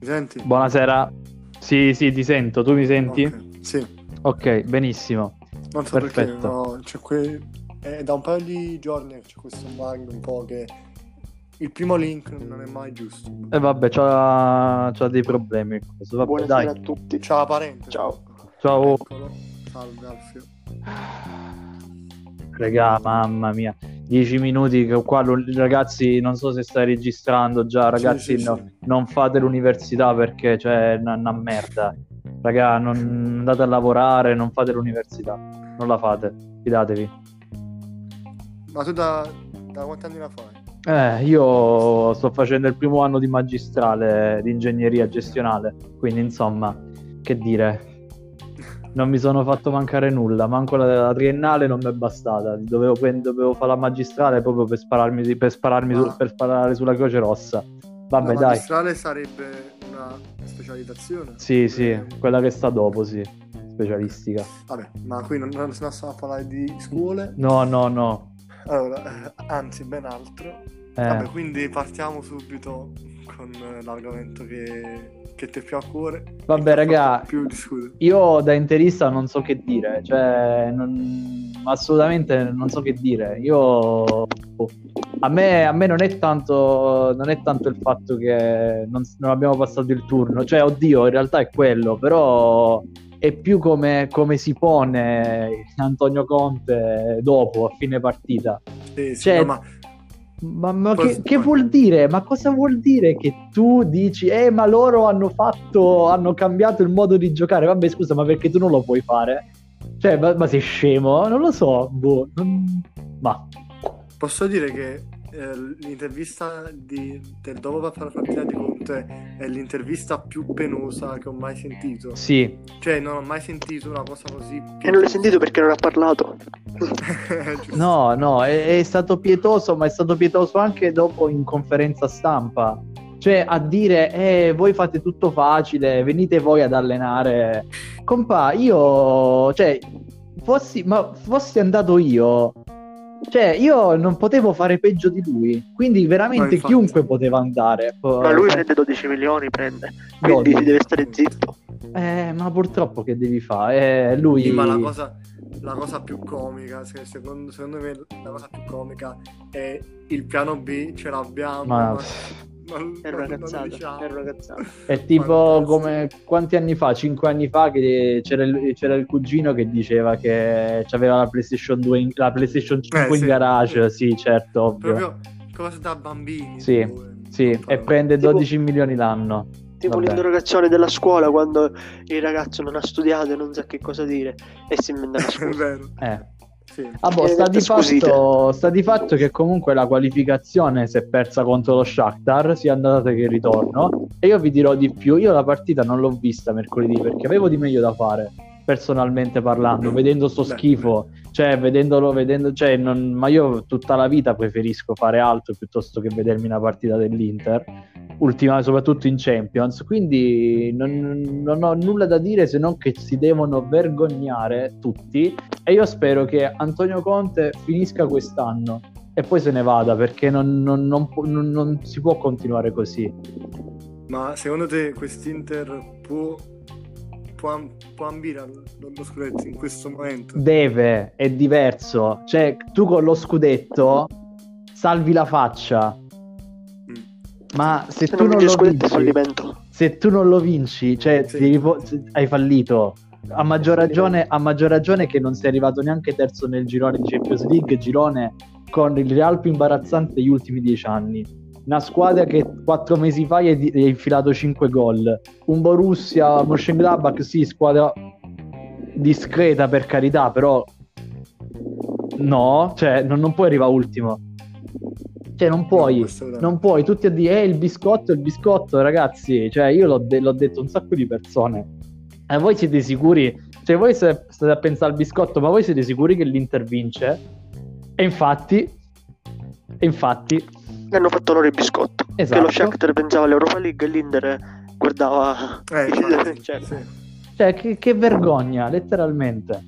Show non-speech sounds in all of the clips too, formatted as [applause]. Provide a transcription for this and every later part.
Mi senti? Buonasera. Sì, sì, ti sento. Tu mi senti? Ok, Sì, Ok, benissimo. non so perché, Perfetto. no, c'è que- è da un paio di giorni che c'è questo bug un po' che il primo link non è mai giusto. E vabbè, c'ha, c'ha dei problemi. Vabbè, Buonasera dai. a tutti. Ciao parente. Ciao. Ciao. Eccolo. Salve Alfio. Regà, mamma mia. 10 minuti che qua ragazzi, non so se stai registrando già, ragazzi, Sì, sì, no- sì. non fate l'università perché c'è una, una merda. Raga, non andate a lavorare, non fate l'università. Non la fate, fidatevi. Ma tu da, da quanti anni la fai? Eh, io sto facendo il primo anno di magistrale di ingegneria gestionale, quindi insomma, che dire, non mi sono fatto mancare nulla, manco la, la triennale non mi è bastata, dovevo, dovevo fare la magistrale proprio per spararmi, per spararmi su- Ah. per sparare sulla Croce Rossa. Vabbè, la dai, magistrale sarebbe una specializzazione? sì, sì, quella che sta dopo, sì, specialistica. Vabbè, ma qui non, non stiamo a parlare di scuole. No, no, no. Allora, eh, anzi, ben altro. Eh, Vabbè, quindi partiamo subito con eh, l'argomento che, che ti è più a cuore. Vabbè, raga. Io da interista non so che dire, cioè non- assolutamente non so che dire. Io a me, a me non è tanto non è tanto il fatto che non, non abbiamo passato il turno, cioè oddio, in realtà è quello, però è più come, come si pone Antonio Conte dopo a fine partita. Sì, sì, cioè, no, ma Ma, ma che, che vuol dire? Ma cosa vuol dire che tu dici, eh, ma loro hanno fatto, hanno cambiato il modo di giocare? Vabbè, scusa, ma perché tu non lo puoi fare? Cioè, ma, ma sei scemo? Non lo so, boh. non- Ma posso dire che eh, l'intervista di, del dopo la partita di Conte è l'intervista più penosa che ho mai sentito. sì, Cioè, non ho mai sentito una cosa così. E non l'hai sentito perché non ha parlato. [laughs] No, no, è, è stato pietoso, ma è stato pietoso anche dopo in conferenza stampa. Cioè, a dire, eh, voi fate tutto facile, venite voi ad allenare. Compa, io, cioè, fossi, ma fossi andato io, cioè, io non potevo fare peggio di lui. Quindi, Ma veramente, infatti. chiunque poteva andare. Ma lui prende 12 milioni, prende. Quindi 12. deve stare zitto. Eh, ma purtroppo che devi fare? Eh, lui... Sì, ma la cosa, la cosa più comica, se- secondo, secondo me la cosa più comica è il piano B, ce l'abbiamo. Ma- non, È una cazzata. diciamo. È una cazzata. [laughs] È tipo come quanti anni fa? Cinque anni fa che c'era il, c'era il cugino che diceva che aveva la PlayStation 2 in, la PlayStation 5 Eh, in sì. garage. Sì, certo, ovvio. Proprio cose da bambini. Sì, tipo, eh, Sì, e prende Tipo- 12 milioni l'anno. Tipo Vabbè. l'interrogazione della scuola quando il ragazzo non ha studiato e non sa che cosa dire e si inventa la [laughs] È scusa. vero. Eh. Sì. Ah, boh, Eh, sta, di fatto, sta di fatto che comunque la qualificazione si è persa contro lo Shakhtar, sia andata che ritorno. E io vi dirò di più, io la partita non l'ho vista mercoledì perché avevo di meglio da fare, personalmente parlando, vedendo sto schifo, cioè vedendolo, vedendo, cioè, non- ma io tutta la vita preferisco fare altro piuttosto che vedermi una partita dell'Inter, ultima, soprattutto in Champions, quindi non, non ho nulla da dire se non che si devono vergognare tutti e io spero che Antonio Conte finisca quest'anno e poi se ne vada perché non, non- non- non si può continuare così. Ma secondo te quest'Inter può, può, può ambire allo scudetto in questo momento? Deve, è diverso. Cioè, tu con lo scudetto salvi la faccia, Mm. ma se, Se tu non non lo vinci, fallimento. se tu non lo vinci, cioè Sì. devi hai fallito. A maggior, ragione, a maggior ragione che non sei arrivato neanche terzo nel girone di Champions League, girone con il Real più imbarazzante degli ultimi dieci anni. Una squadra che quattro mesi fa gli hai infilato 5 gol. Un Borussia, Mönchengladbach, sì, squadra discreta per carità, però no, cioè non, non puoi arrivare ultimo. Cioè non puoi, No, non puoi tutti a dire, eh, il biscotto, il biscotto, ragazzi. Cioè, io l'ho, de- l'ho detto a un sacco di persone. E voi siete sicuri? Cioè, voi state a pensare al biscotto, ma voi siete sicuri che l'Inter vince? E infatti, e infatti, Hanno fatto loro il biscotto. Esatto. Che lo Shakhtar pensava all'Europa League e l'Inter guardava... Eh, infatti, [laughs] Cioè, sì. cioè, che, che vergogna, letteralmente.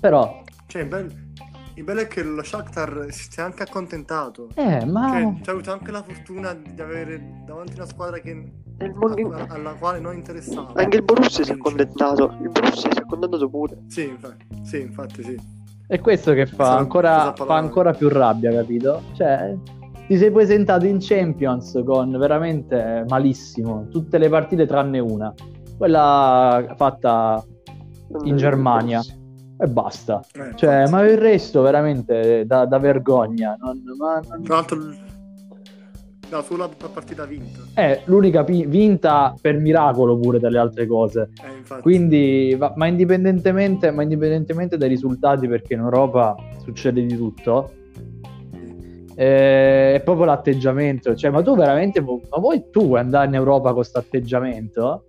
Però, Cioè, ben- il bello è che lo Shakhtar si è anche accontentato. Eh, ma... Cioè, c'ha avuto anche la fortuna di avere davanti una squadra che, E il Mon- alla quale non interessava. Anche il Borussia si è accontentato. Il Borussia si è accontentato pure. Sì, infatti, sì, infatti sì. È questo che fa ancora, fa ancora più rabbia, capito? Cioè, ti sei presentato in Champions con veramente malissimo, tutte le partite tranne una, quella fatta in Germania e basta. Eh, Cioè, ma il resto veramente da, da vergogna. Non, ma non- Tra l'altro la sola partita vinta. È l'unica pi- vinta per miracolo pure dalle altre cose. Eh. Quindi, ma, indipendentemente, ma indipendentemente dai risultati, perché in Europa succede di tutto, eh, è proprio l'atteggiamento. Cioè, ma tu veramente, vo- ma vuoi tu vuoi andare in Europa con questo atteggiamento?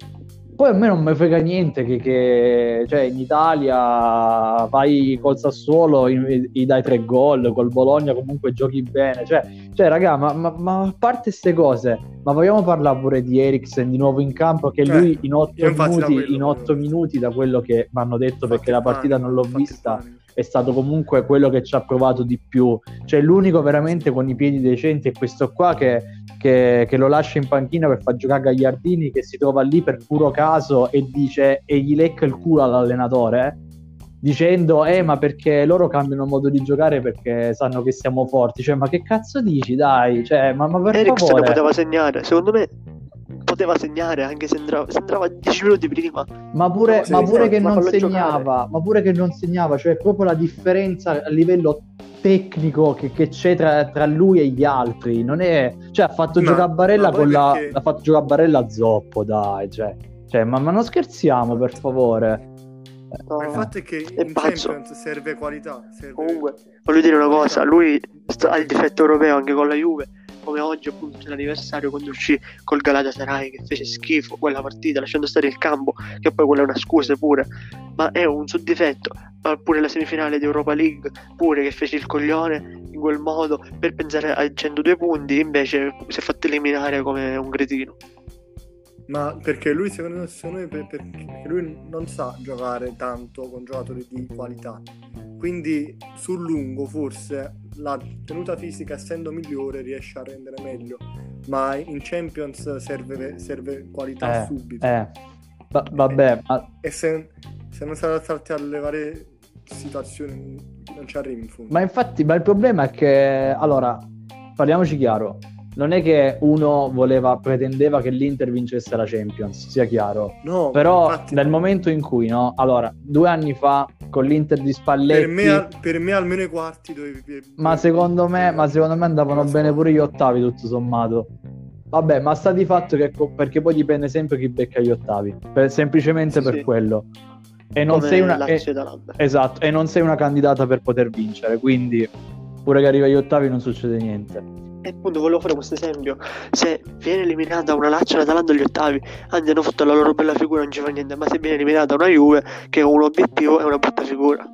Poi a me non mi frega niente che, che- cioè, in Italia vai col Sassuolo, gli dai tre gol, col Bologna comunque giochi bene. Cioè, cioè raga, ma, ma- ma a parte queste cose, ma vogliamo parlare pure di Eriksen di nuovo in campo? Che Cioè, lui in otto minuti, quello in otto minuti, da quello che mi hanno detto, perché la partita non l'ho vista, panico. È stato comunque quello che ci ha provato di più. Cioè, l'unico veramente con i piedi decenti è questo qua che, che- che lo lascia in panchina per far giocare Gagliardini, che si trova lì per puro caso e dice e gli lecca il culo all'allenatore. Dicendo, eh, ma perché loro cambiano modo di giocare perché sanno che siamo forti. Cioè, ma che cazzo dici, dai? Cioè, ma, ma per Eriksen favore. poteva segnare. Secondo me poteva segnare anche se entrava, se entrava 10 minuti prima. Ma pure, ma pure che non segnava, ma pure che non segnava, cioè proprio la differenza a livello tecnico che, che c'è tra, tra lui e gli altri. Non è, cioè, ha fatto Ma- giocare Barella con la, perché- ha fatto giocare Barella a zoppo, dai, cioè, cioè, ma, ma non scherziamo per favore. No, il fatto è che È in pazzo. Champions serve qualità. Serve... Comunque, voglio dire una cosa, lui sta- ha il difetto europeo anche con la Juve, come oggi appunto l'anniversario quando uscì col Galatasaray che fece schifo quella partita, lasciando stare il campo, che poi quella è una scusa pure, ma è un suo difetto, pure la semifinale di Europa League, pure che fece il coglione in quel modo per pensare ai 102 punti, invece si è fatto eliminare come un cretino. Ma perché lui, secondo me, per- perché lui non sa giocare tanto con giocatori di qualità. Quindi sul lungo forse la tenuta fisica essendo migliore riesce a rendere meglio. Ma in Champions serve, serve qualità Eh, subito. Eh, va- vabbè, ma E se, se non sai adattarti alle varie situazioni non ci arrivi in fondo. Ma infatti, ma il problema è che, allora, parliamoci chiaro, non è che uno voleva, pretendeva che l'Inter vincesse la Champions, sia chiaro. no, Però infatti nel no. momento in cui, no? Allora, due anni fa con l'Inter di Spalletti, per me, al- per me almeno i quarti dovevi... ma secondo me, ma secondo me andavano bene pure gli ottavi, tutto sommato. Vabbè, ma sta di fatto che perché poi dipende sempre chi becca gli ottavi, per- semplicemente Sì, per sì. quello. E non come sei una e- esatto, e non sei una candidata per poter vincere, quindi pure che arriva agli ottavi non succede niente. E appunto volevo fare questo esempio. Se viene eliminata una Lazio l'Atalanta agli ottavi, anzi hanno fatto la loro bella figura, non ci fa niente. Ma se viene eliminata una Juve, che ha un obiettivo, è una brutta figura.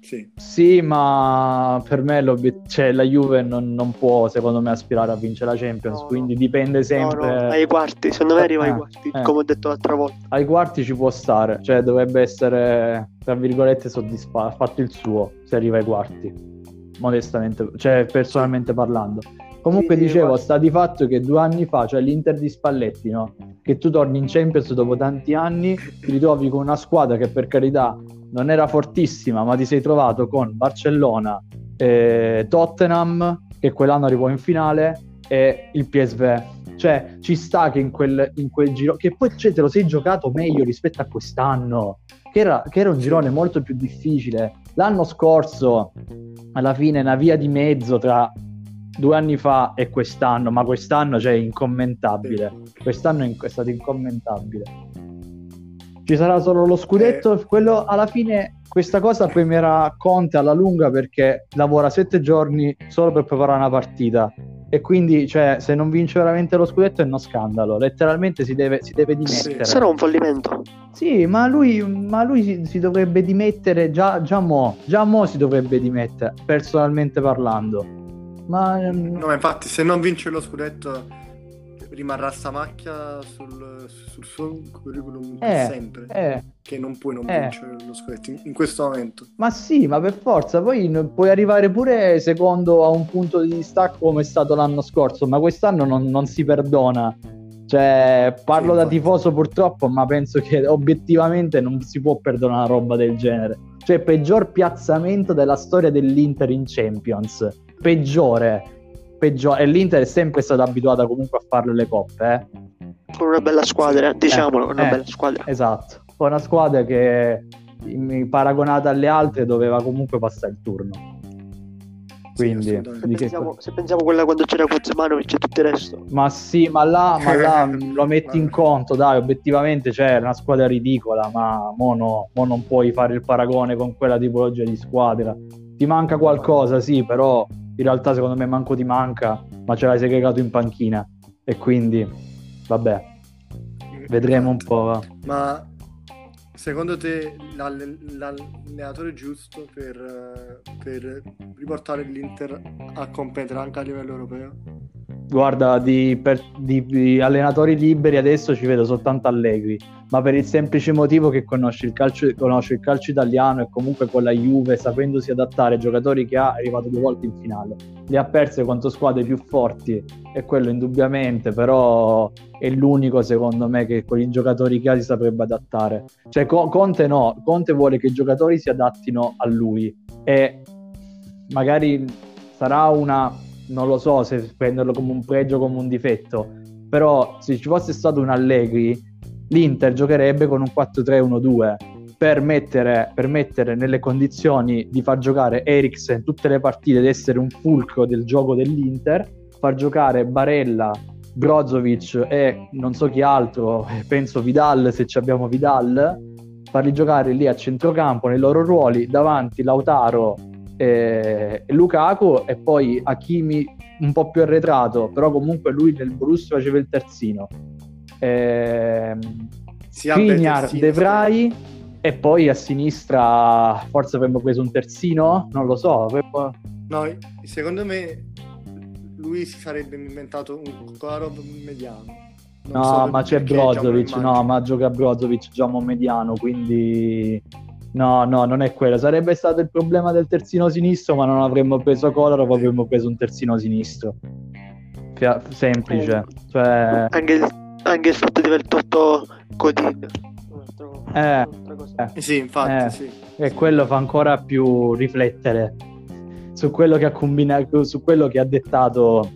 Sì. Sì, ma per me cioè, la Juve non, non può, secondo me, aspirare a vincere la Champions, No, quindi dipende No, sempre. no, ai quarti, secondo me arriva ai Eh, quarti, eh. come ho detto l'altra volta. Ai quarti ci può stare, cioè dovrebbe essere, tra virgolette, soddisfatto, ha fatto il suo se arriva ai quarti, modestamente, cioè personalmente parlando. Comunque Sì, dicevo, sta di fatto che due anni fa, cioè l'Inter di Spalletti, no? Che tu torni in Champions dopo tanti anni, ti ritrovi con una squadra che per carità non era fortissima, ma ti sei trovato con Barcellona, eh, Tottenham, che quell'anno arrivò in finale, e il PSV. Cioè, ci sta che in quel, in quel giro, che poi cioè, te lo sei giocato meglio rispetto a quest'anno, che era, che era un girone molto più difficile. L'anno scorso, alla fine, una via di mezzo tra due anni fa e quest'anno, ma quest'anno cioè, è incommentabile. Quest'anno è, stato incommentabile. Ci sarà solo lo scudetto, quello alla fine questa cosa premierà Conte alla lunga perché lavora sette giorni solo per preparare una partita e quindi cioè, se non vince veramente lo scudetto è uno scandalo, letteralmente si deve, si deve dimettere. Sarà un fallimento. Sì, ma lui, ma lui si, si dovrebbe dimettere già, già mo, già mo si dovrebbe dimettere, personalmente parlando. Ma ehm, No, ma infatti, se non vince lo scudetto, rimarrà sta macchia sul, sul suo curriculum per Eh, sempre. Eh, Che non puoi non Eh. vincere lo scudetto in, in questo momento. ma sì, ma per forza, poi puoi arrivare pure secondo a un punto di distacco come è stato l'anno scorso, ma quest'anno non, non si perdona. Cioè, parlo Sì, da tifoso purtroppo, ma penso che obiettivamente non si può perdonare una roba del genere. Cioè, peggior piazzamento della storia dell'Inter in Champions. Peggiore. Peggiore. E l'Inter è sempre stata abituata comunque a farle le coppe, eh. Con una bella squadra, diciamolo, con una eh. bella squadra. Esatto, poi una squadra che paragonata alle altre doveva comunque passare il turno. Quindi, assolutamente. Se di che- pensiamo, se pensiamo a quella quando c'era Kuzmanovic e tutto il resto. ma sì, ma là, ma là [laughs] lo metti in conto, dai, obiettivamente c'è una squadra ridicola, ma mo, no, mo non puoi fare il paragone con quella tipologia di squadra. Ti manca qualcosa, sì, però in realtà secondo me manco ti manca, ma ce l'hai segregato in panchina e quindi, vabbè, vedremo un po'. Ma secondo te l'alle- l'allenatore giusto per, per riportare l'Inter a competere anche a livello europeo? Guarda, di, per- di- di allenatori liberi adesso ci vedo soltanto Allegri, ma per il semplice motivo che conosce il calcio, conosce il calcio italiano e comunque con la Juve, sapendosi adattare ai giocatori che ha, è arrivato due volte in finale. Le ha perse contro squadre più forti, e quello indubbiamente, però è l'unico secondo me che con i giocatori che ha si saprebbe adattare. Cioè Co- Conte no, Conte vuole che i giocatori si adattino a lui e magari sarà una non lo so se prenderlo come un pregio o come un difetto però se ci fosse stato un Allegri l'Inter giocherebbe con un 4-3-1-2 per mettere, per mettere nelle condizioni di far giocare Eriksen tutte le partite ed essere un fulcro del gioco dell'Inter far giocare Barella Brozovic e non so chi altro penso Vidal se ci abbiamo Vidal farli giocare lì a centrocampo nei loro ruoli davanti Lautaro e Lukaku e poi Hakimi un po' più arretrato, però comunque lui nel Borussia faceva il terzino. Skriniar, terzino, De Vrij e poi a sinistra forse avremmo preso un terzino, non lo so, avremmo- No, secondo me lui si sarebbe inventato un Kolarov mediano. Non No, so ma c'è lo Brozovic, no, ma gioca Brozovic già mediano, quindi no, no, non è quello. Sarebbe stato il problema del terzino sinistro, ma non avremmo preso Kolarov, avremmo preso un terzino sinistro. Fia- semplice, cioè Anche il, anche il fatto di aver tolto Godin. Un altro- Eh, eh. Eh Sì, infatti, Eh. sì. e quello fa ancora più riflettere su quello che ha combinato, su quello che ha dettato.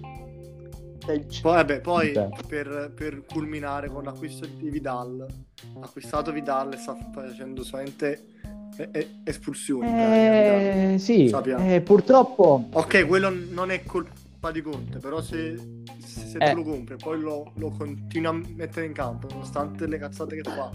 Poi, vabbè, poi Ok. per, per culminare con l'acquisto di Vidal, acquistato Vidal e sta facendo solamente eh, eh, espulsioni. praticamente. Eh, sì, eh, purtroppo Ok, quello non è colpa di Conte, però se, se, Eh. tu lo compri e poi lo, lo continui a mettere in campo, nonostante le cazzate che fa.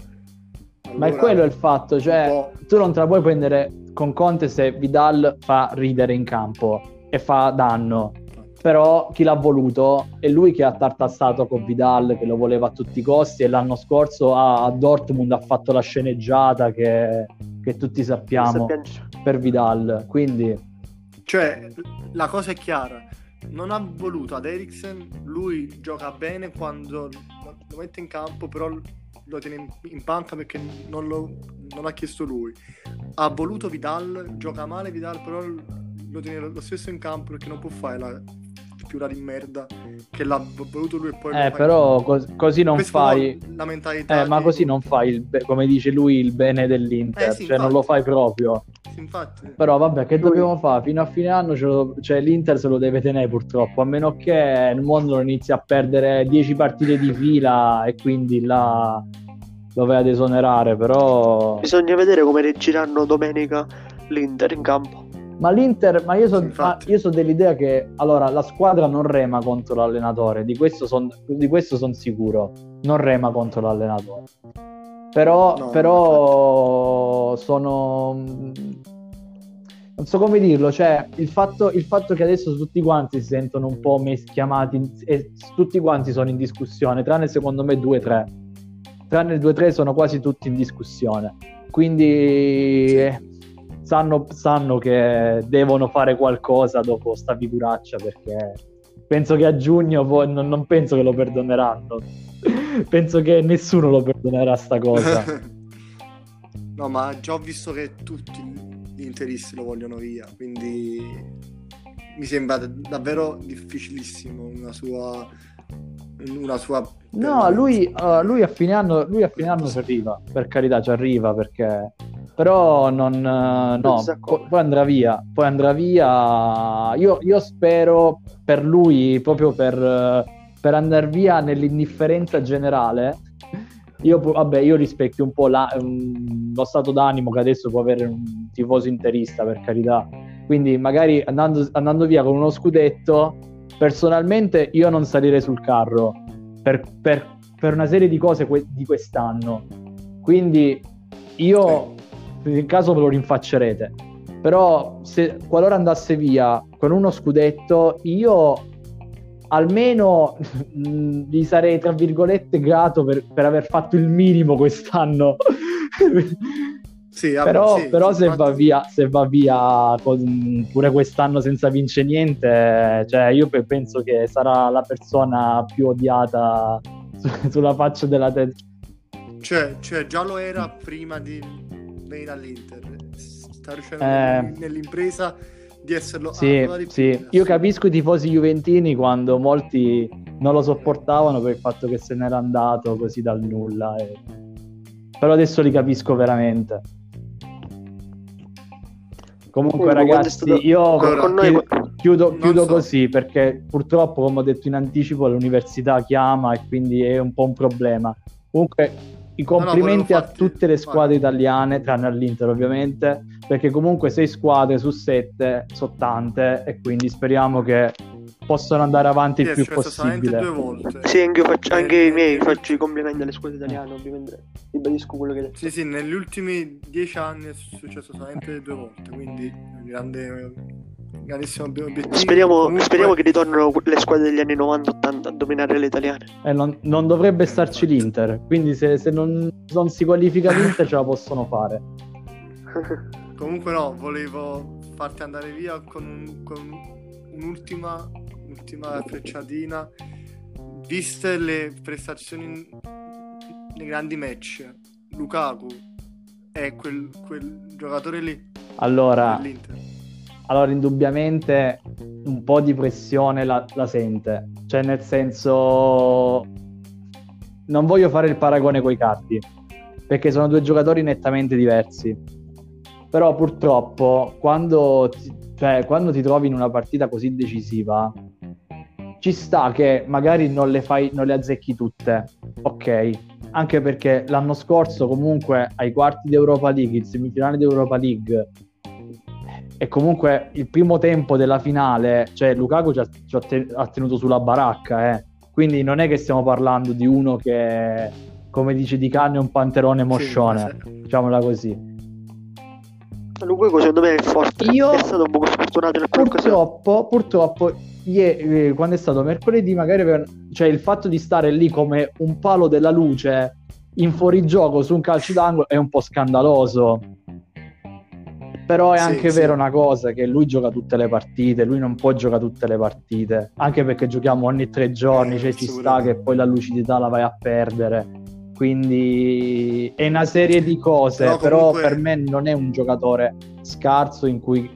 Ma è allora quello il fatto, cioè tu non te la puoi prendere con Conte se Vidal fa ridere in campo e fa danno. Però chi l'ha voluto è lui che ha tartassato con Vidal, che lo voleva a tutti i costi, e l'anno scorso a, a Dortmund ha fatto la sceneggiata che, che tutti sappiamo Sappiamo- per Vidal. Quindi Cioè, la cosa è chiara. Non ha voluto ad Eriksen, lui gioca bene quando lo mette in campo, però lo tiene in, in panca perché non, lo, non ha chiesto lui. Ha voluto Vidal, gioca male Vidal, però lo tiene lo stesso in campo perché non può fare la figura di merda che l'ha voluto lui e poi... eh, però cos- così non Questo fai... la mentalità. Eh, ma di- così non fai, il be- come dice lui, il bene dell'Inter. Eh sì, cioè non infatti. lo fai proprio. Sì, infatti. Però vabbè, che Lui- dobbiamo fare? Fino a fine anno ce lo- cioè, l'Inter se lo deve tenere purtroppo, a meno che il mondo non inizi a perdere 10 partite di fila e quindi là lo vai ad esonerare, però... Bisogna vedere come reggeranno domenica l'Inter in campo. Ma l'Inter, ma io sono so dell'idea che allora la squadra non rema contro l'allenatore, di questo sono son sicuro, non rema contro l'allenatore. Però, No, però sono non so come dirlo, cioè il fatto, il fatto che adesso tutti quanti si sentono un po' mes- chiamati in- e tutti quanti sono in discussione, tranne secondo me 2-3. Tranne il 2-3 sono quasi tutti in discussione. Quindi Sì. Sanno, sanno che devono fare qualcosa dopo sta figuraccia perché penso che a giugno poi, non, non penso che lo perdoneranno. [laughs] penso che nessuno lo perdonerà sta cosa. [laughs] no, ma già ho visto che tutti gli interisti lo vogliono via, quindi mi sembra davvero difficilissimo una sua una sua no lui, uh, lui, a fine anno lui a fine anno ci arriva per carità ci arriva perché però non uh, no po- poi andrà via poi andrà via io, io spero per lui proprio per, per andare via nell'indifferenza generale io, vabbè, io rispecchio un po' la, um, lo stato d'animo che adesso può avere un tifoso interista, per carità. Quindi magari andando, andando via con uno scudetto, personalmente io non salirei sul carro per, per, per una serie di cose que- di quest'anno. Quindi io, in caso ve lo rinfaccerete. Però se qualora andasse via con uno scudetto, io almeno gli sarei tra virgolette grato per, per aver fatto il minimo quest'anno. Sì, però, sì, però se, va via, se va via con, pure quest'anno senza vincere niente, cioè io penso che sarà la persona più odiata su, sulla faccia della terra. Cioè, cioè, già lo era prima di venire all'Inter. Sta riuscendo eh... nell'impresa di esserlo sì, di sì. Io capisco i tifosi juventini quando molti non lo sopportavano per il fatto che se n'era andato così dal nulla. E... Però adesso li capisco veramente. Comunque, oh, ragazzi, stato... io allora, chi... chiudo, chiudo so. così perché purtroppo, come ho detto in anticipo, l'università chiama e quindi è un po' un problema. Comunque, i complimenti no, no, a tutte le squadre italiane, tranne all'Inter ovviamente, perché comunque sei squadre su sette sono tante e quindi speriamo che possano andare avanti sì, il più possibile. Due volte. Sì, anche, io faccio, anche i miei faccio i complimenti alle squadre italiane, ovviamente. Ribadisco quello che hai detto. Sì, sì, negli ultimi dieci anni è successo solamente due volte, quindi grande grandissimo obiettivo. Speriamo, Comunque... speriamo, che ritornino le squadre degli anni 90-80 a dominare le italiane. Eh, non, non, dovrebbe starci l'Inter, quindi se, se non, non, si qualifica l'Inter ce la possono fare. [laughs] Comunque no, volevo farti andare via con, un, con un'ultima, un'ultima frecciatina. Viste le prestazioni nei grandi match, Lukaku è quel, quel giocatore lì. Allora, allora indubbiamente un po' di pressione la, la sente, cioè nel senso non voglio fare il paragone con i cardi perché sono due giocatori nettamente diversi. Però purtroppo quando ti, cioè, quando ti trovi in una partita così decisiva ci sta che magari non le fai non le azzecchi tutte. Ok anche perché l'anno scorso comunque ai quarti di Europa League in semifinale di Europa League e comunque il primo tempo della finale, cioè Lukaku ci ha, ci ha tenuto sulla baracca, eh. quindi non è che stiamo parlando di uno che, come dice Di Canne, è un panterone moscione, sì, diciamola così. Lukaku secondo me è forte, Io, è stato un po' sfortunato nel purtroppo, purtroppo ieri, quando è stato mercoledì, magari per, cioè il fatto di stare lì come un palo della luce in fuorigioco su un calcio d'angolo è un po' scandaloso però è sì, anche sì. vero una cosa che lui gioca tutte le partite, lui non può giocare tutte le partite, anche perché giochiamo ogni tre giorni, eh, cioè ci sta che poi la lucidità la vai a perdere. Quindi è una serie di cose, però, però comunque... per me non è un giocatore scarso in cui,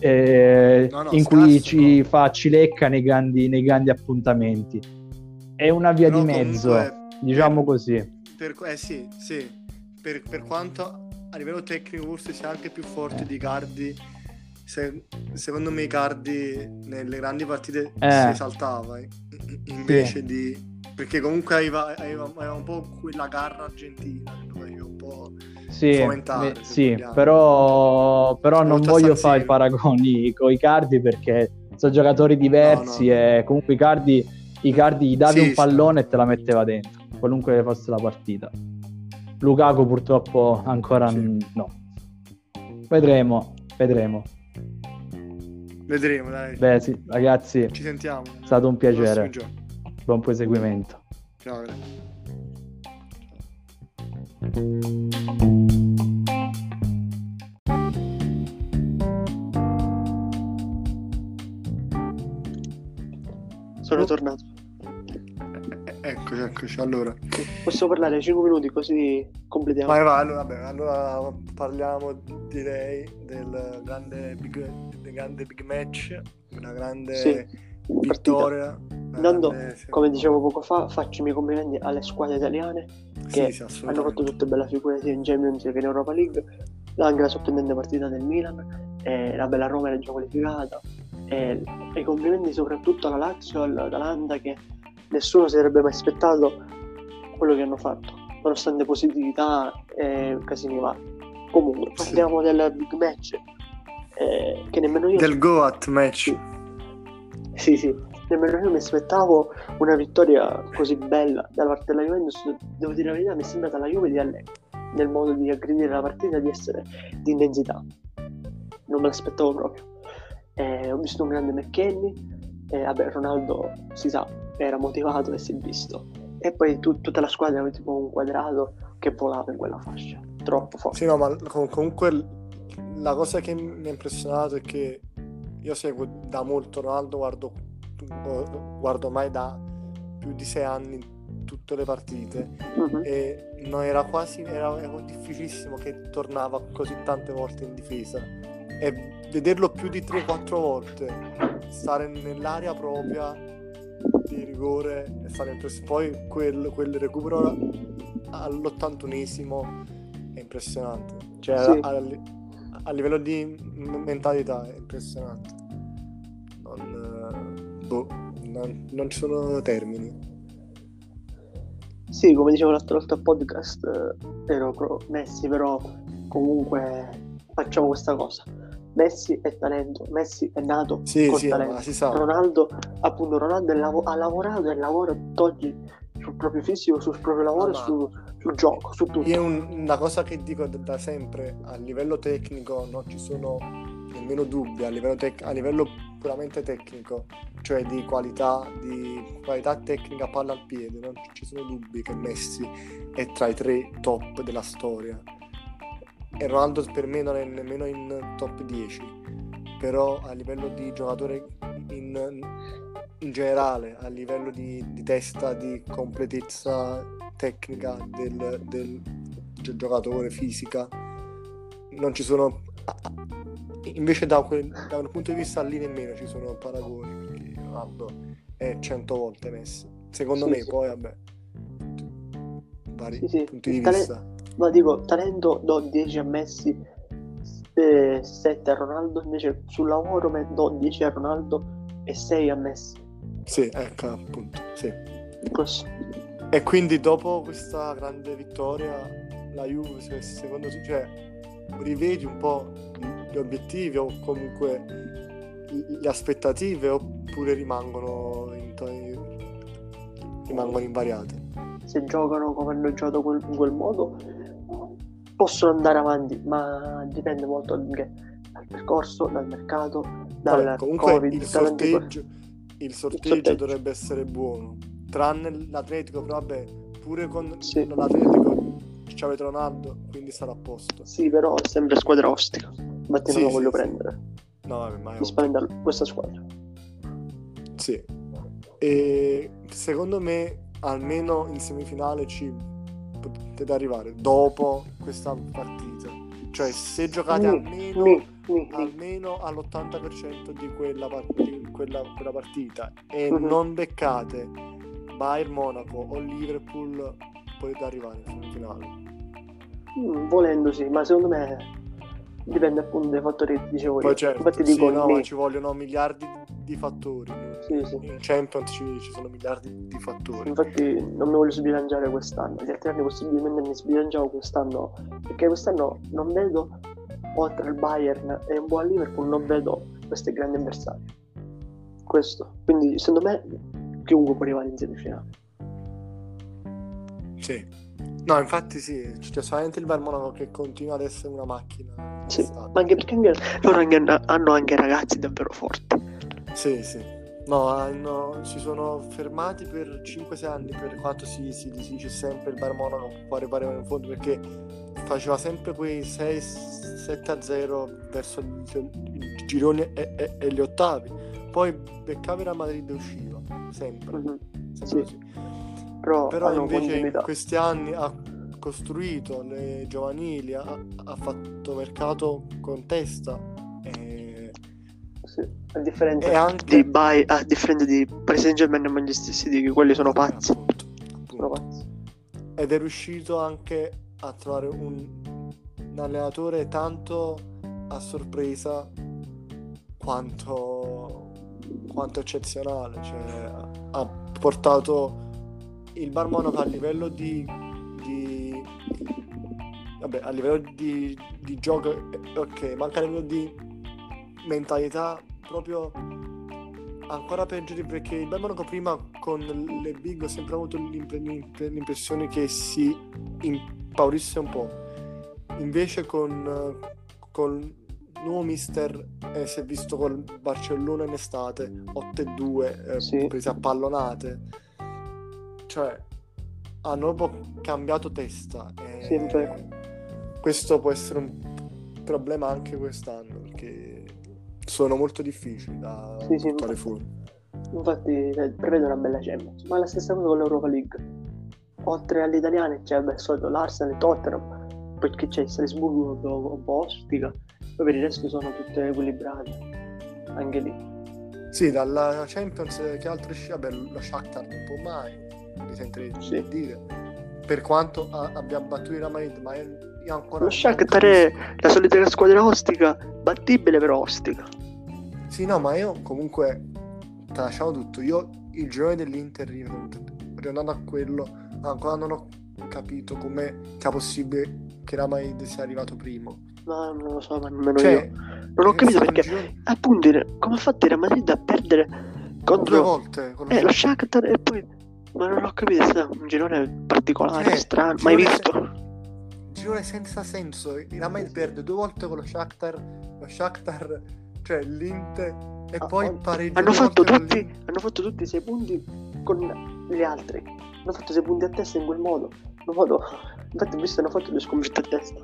eh, no, no, in cui ci no. fa cilecca nei grandi, nei grandi appuntamenti. È una via di mezzo, diciamo per, così. Per, eh sì, sì. Per, per quanto a livello tecnico forse sia anche più forte di Cardi. Se, secondo me Cardi nelle grandi partite eh. si esaltava invece sì. di perché comunque aveva, aveva, aveva, un po' quella garra argentina che doveva un po' sì, fomentare. Eh, sì però, però non voglio fare i paragoni con i Cardi perché sono giocatori diversi no, no. e comunque i Cardi, i Cardi gli davi sì, un pallone sì. e te la metteva dentro, qualunque fosse la partita. Lukaku purtroppo ancora sì. no. Vedremo, vedremo. Vedremo, dai. Beh, sì, ragazzi. Ci sentiamo. È stato un piacere. Buon proseguimento. Ciao. Sono tornato. Eh, Eccoci, eccoci. Allora, Posso parlare 5 minuti così completiamo. vai, vai, allora, vabbè, allora parliamo, direi, del grande big, del grande big match, una grande Sì, vittoria. Intanto, sì. Come dicevo poco fa, faccio i miei complimenti alle squadre italiane che sì, hanno fatto tutte bella figura sia in Champions che in Europa League. Anche la sorprendente partita del Milan, e la bella Roma era già qualificata. E, i complimenti soprattutto alla Lazio all'Atalanta che nessuno si sarebbe mai aspettato quello che hanno fatto, nonostante positività e casini vari. Comunque, Sì. parliamo del big match eh, che nemmeno io Del Goat match. sì, sì, nemmeno io mi aspettavo una vittoria così bella da parte della Juventus. Devo dire la verità, mi è sembrata la Juve di Allegri nel modo di aggredire la partita, di essere di intensità. Non me l'aspettavo proprio. Eh, ho visto un grande McKenny, e vabbè, Ronaldo si sa, era motivato e si è visto. E poi tu- tutta la squadra era tipo un quadrato che volava in quella fascia, troppo forte. Sì, no, ma com- comunque la cosa che mi ha impressionato è che io seguo da molto Ronaldo, guardo, guardo mai da più di sei anni tutte le partite Mhm. e non era quasi, era, era difficilissimo che tornava così tante volte in difesa e vederlo più di 3-4 volte, stare nell'area propria di rigore è stato impressionante. Poi quel, quel recupero all'81esimo è impressionante, cioè Sì. a, a- a livello di mentalità è impressionante. Non, boh, non- non ci sono termini. Sì, come dicevo l'altra volta al podcast, eh, ero pro Messi, però comunque facciamo questa cosa. Messi è talento, Messi è nato Sì, col sì, talento. ma si sa. Ronaldo, appunto, Ronaldo è lavo- ha lavorato e lavora tutt'oggi sul proprio fisico, sul proprio lavoro, Ma- su- sul gioco, su tutto. Io un- una cosa che dico da, da sempre, a livello tecnico non ci sono nemmeno dubbi, a livello, tec- a livello puramente tecnico, cioè di qualità, di qualità tecnica palla al piede, non ci sono dubbi che Messi è tra i tre top della storia. E Ronaldo per me non è nemmeno in top 10, però a livello di giocatore in, in generale, a livello di, di testa, di completezza tecnica del, del gi- giocatore, fisica, non ci sono... Invece da, quel- da un punto di vista lì nemmeno ci sono paragoni, perché Ronaldo è 100 volte Messi. Secondo Sì, me, sì. poi vabbè, vari Sì, punti di vista. Ma dico, talento do 10 a Messi, 7 a Ronaldo, invece sul lavoro do 10 a Ronaldo e 6 a Messi. Sì, ecco appunto, sì. Questo. E quindi dopo questa grande vittoria, la Juve, se- secondo te, cioè, rivedi un po' gli obiettivi o comunque le aspettative oppure rimangono, in rimangono invariate? se giocano come hanno giocato in quel modo possono andare avanti, ma dipende molto dal percorso, dal mercato, dal Vabbè, comunque Covid, il tanti co- sorteggio, il sorteggio sorteggio. dovrebbe essere buono, tranne l'Atletico, però vabbè, pure con Sì. l'Atletico ci avete Ronaldo, quindi sarà a posto. Sì, però è sempre squadra ostica. Infatti Sì, non sì, voglio sì. prendere. No, vabbè, ma Mi spaventa questa squadra. Sì. E secondo me almeno in semifinale ci potete arrivare dopo questa partita. Cioè se giocate almeno, almeno all'80% di quella, par- di quella- quella partita e Mhm. non beccate Bayern Monaco o Liverpool potete arrivare in semifinale. Mm, volendo sì, ma secondo me dipende appunto dai fattori che dicevo Poi io. certo, Infatti sì, dico no, ma ci vogliono miliardi di fattori. Sì, sì. In Champions ci, ci sono miliardi di fattori. Infatti non mi voglio sbilanciare quest'anno, gli altri anni possibilmente mi sbilanciavo quest'anno, perché quest'anno non vedo, oltre al Bayern e un buon Liverpool, non vedo questi grandi avversari. Questo. Quindi secondo me chiunque può arrivare in semifinale. Sì. No, infatti sì, c'è solamente il Bayern Monaco che continua ad essere una macchina. in Sì, estate. ma anche perché anche- loro anche- hanno anche ragazzi davvero forti. Sì, sì. No, hanno- si sono fermati per 5-6 anni per quanto si, si dice sempre il Bayern Monaco può arrivare in fondo perché faceva sempre quei 6-7-0 verso i, gironi e, e- e gli ottavi. Poi beccava Real Madrid e usciva. sempre. Mhm. sempre Sì. Però, Però invece in questi anni ha costruito le giovanili, ha, ha fatto mercato con testa e. A differenza e anche di Bay, a differenza di Paris Saint Germain e Manchester City, che quelli sono pazzi. appunto, Sono appunto. pazzi. ed è riuscito anche a trovare un, un allenatore tanto a sorpresa quanto, quanto eccezionale. Cioè, ha portato il Bar Monaco a livello di, di vabbè, a livello di, di gioco, eh, ok, ma anche a livello di mentalità proprio ancora peggio di perché il Monaco prima con le big ho sempre avuto l'impre- l'imp- l'impressione che si impaurisse un po'. Invece con, con il nuovo mister eh, si è visto col Barcellona in estate 8-2 eh, Sì. prese a pallonate. Cioè hanno proprio cambiato testa. e è vero. questo può essere un problema anche quest'anno perché sono molto difficili da Sì, sì, infatti. fuori. Infatti eh, prevede una bella Champions. Ma è la stessa cosa con l'Europa League. Oltre alle italiane c'è beh, solito l'Arsenal e Tottenham, poi che c'è il Salisburgo un po', un po' ostica, poi per il resto sono tutte equilibrate. Anche lì. Sì, dalla Champions eh, che altro esce? Vabbè, lo Shakhtar non può mai, mi sentirei Sì. dire. Per quanto a- abbia battuto il Real Madrid, ma io io ancora... Lo Shakhtar è la solita squadra ostica, battibile però ostica. Sì, no, ma io comunque, tralasciamo tutto, io il giorno dell'Inter, ritornando a quello, ancora non ho capito come sia possibile che Real Madrid sia arrivato primo. Ma non lo so, ma nemmeno Cioè, io. Non ho capito perché, girone- appunto, come ha fatto il Madrid a perdere due contro volte con lo eh, lo Shakhtar. E poi... Ma non ho capito, è un girone particolare, Eh, strano, mai girone- visto. Girone senza senso. Il Real Madrid perde due volte con lo Shakhtar, lo Shakhtar, cioè l'Inter, e Ah, poi oh, pareggia Hanno due fatto, tutti, hanno fatto tutti i sei punti con gli altri. Hanno fatto sei punti a testa in quel modo. In modo... Infatti, ho visto, hanno fatto due sconfitte a testa.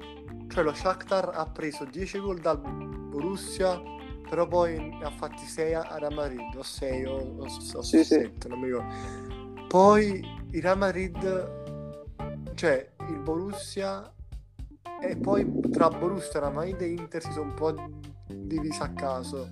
Cioè lo Shakhtar ha preso 10 gol dal Borussia, però poi ne ha fatti 6 a Real Madrid, o 6 o, o, o Sì, sì. 7, non mi ricordo. Poi il Real Madrid, cioè il Borussia, e poi tra Borussia, Madrid e Inter si sono un po' divisi a caso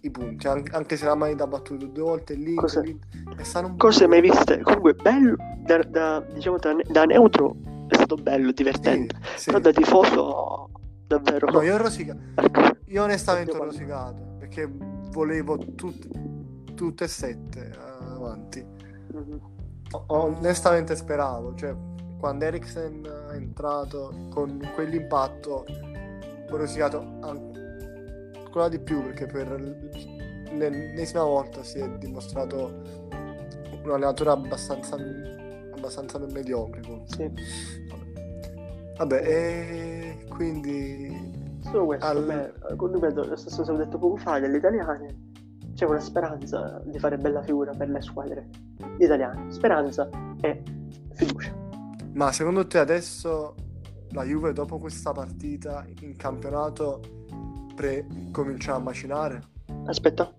i- punti, an- anche se Real Madrid ha battuto due volte l'Inter, Cos'è? l'Inter- e stanno un Cose mai viste. Comunque, bello, da, da- diciamo, da, da neutro è stato bello, divertente. Sì, sì. Però da tifoso, davvero... No, io ho rosicato. Ecco. Io onestamente ho Oddio, rosicato perché volevo tut- tutte e sette eh, avanti. Mhm. O- onestamente speravo, cioè quando Eriksen è entrato con quell'impatto ho rosicato an- ancora di più perché per l'ennesima volta si è dimostrato un allenatore abbastanza, abbastanza mediocre. Sì. Vabbè, e quindi Solo questo, Al- beh, ripeto, lo stesso che ho detto poco fa delle italiane, c'è una speranza di fare bella figura per le squadre italiane. Speranza e fiducia. Ma secondo te adesso la Juve dopo questa partita in campionato pre- comincia a macinare? Aspetta.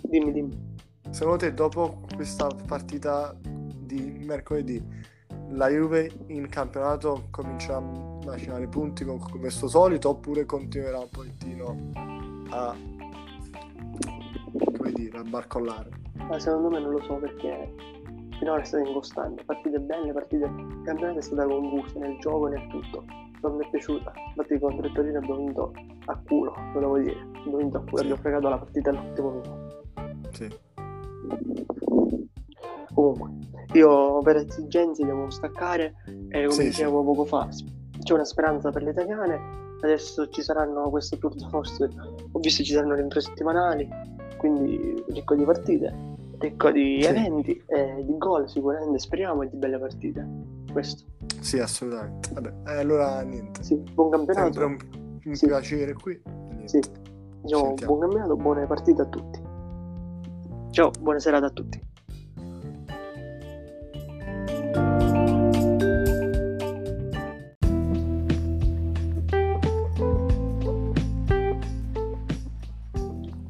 Dimmi, dimmi. Secondo te dopo questa partita di mercoledì la Juve in campionato comincia a macinare punti con- come suo solito oppure continuerà un pochettino a come dire, a barcollare? Ma secondo me non lo so perché finora è stato incostante. Partite belle, partite. Il campionato è stata confusa nel gioco e nel tutto. Non mi è piaciuta. Infatti contro il Torino abbiamo vinto a culo, lo devo dire. Abbiamo vinto a culo, Sì. abbiamo fregato la partita all'ultimo minuto. Sì. Comunque, io per esigenze devo staccare e come Sì, dicevo poco fa, c'è una speranza per le italiane. Adesso ci saranno queste tour de force, ho visto ci saranno le settimanali, quindi ricco di partite, ricco di Sì. eventi e di gol sicuramente, speriamo e di belle partite. Questo. Sì, assolutamente. Vabbè, eh, allora niente. Sì, buon campionato. Sempre un, un Sì. piacere qui. Niente. Sì. Diciamo, buon campionato, buone partite a tutti. Ciao, buona serata a tutti.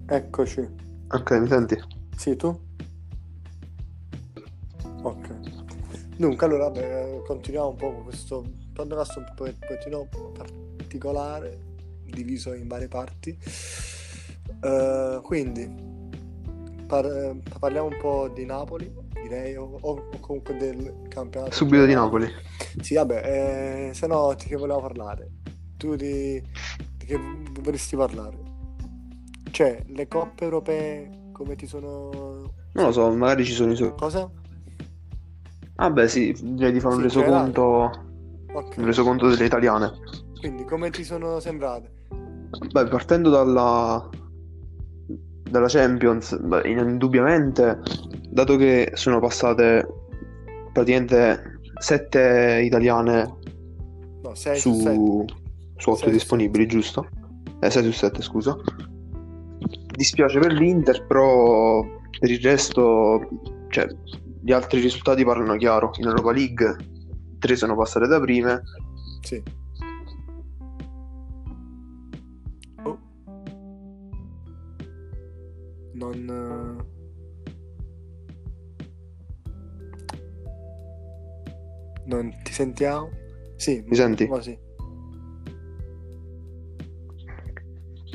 Eccoci. Ok, mi senti? Sì, tu? Dunque, allora, vabbè, continuiamo un po' con questo podcast un po' pochettino particolare, diviso in varie parti. Eh, quindi, par- parliamo un po' di Napoli, direi, o, o comunque del campionato. Subito di Napoli. Sì, vabbè, eh, se no di che volevo parlare? Tu di, di che vorresti parlare? Cioè, le coppe europee come ti sono... Non lo so, magari ci sono i suoi. Cosa? Ah beh sì, direi di fare un Sì, resoconto, Ok. un resoconto delle italiane. Quindi come ti sono sembrate? Beh, partendo dalla, dalla Champions, beh, indubbiamente, dato che sono passate praticamente sette italiane No, 6 su 7. su, su 8 Sei su disponibili, giusto? Eh, 6 su 7, scusa. Dispiace per l'Inter, però per il resto, cioè, gli altri risultati parlano chiaro. In Europa League, tre sono passate da prime. Sì. Oh. Non... eh, Non ti sentiamo? Sì. Mi senti? ma sì.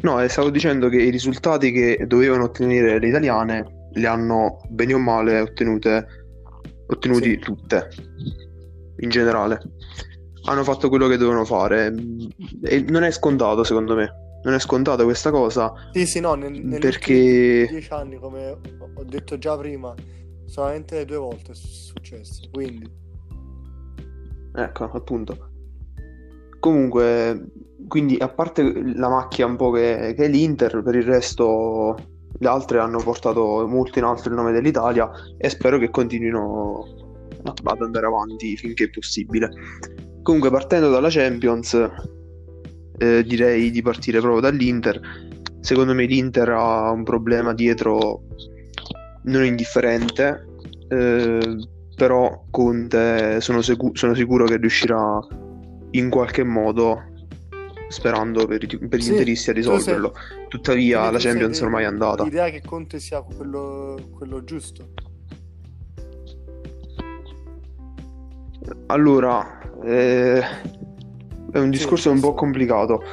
No, e stavo dicendo che i risultati che dovevano ottenere le italiane li hanno bene o male ottenute, ottenuti Sì. tutte, in generale. Hanno fatto quello che dovevano fare e non è scontato, secondo me. Non è scontata questa cosa Sì, sì, no, nel, perché dieci anni, come ho- ho detto già prima, solamente due volte è successo, quindi... Ecco, appunto. Comunque, quindi a parte la macchia un po' che, che è l'Inter, per il resto le altre hanno portato molto in alto il nome dell'Italia e spero che continuino ad andare avanti finché è possibile. Comunque, partendo dalla Champions, eh, direi di partire proprio dall'Inter. Secondo me l'Inter ha un problema dietro non indifferente, eh, però Conte sono, secu- sono sicuro che riuscirà in qualche modo, sperando per, per gli Sì, interisti, a tu sei- risolverlo. Tuttavia la sei Champions de- ormai è andata. L'idea che Conte sia quello, quello giusto. Allora, eh, è un Sì, discorso un po' complicato.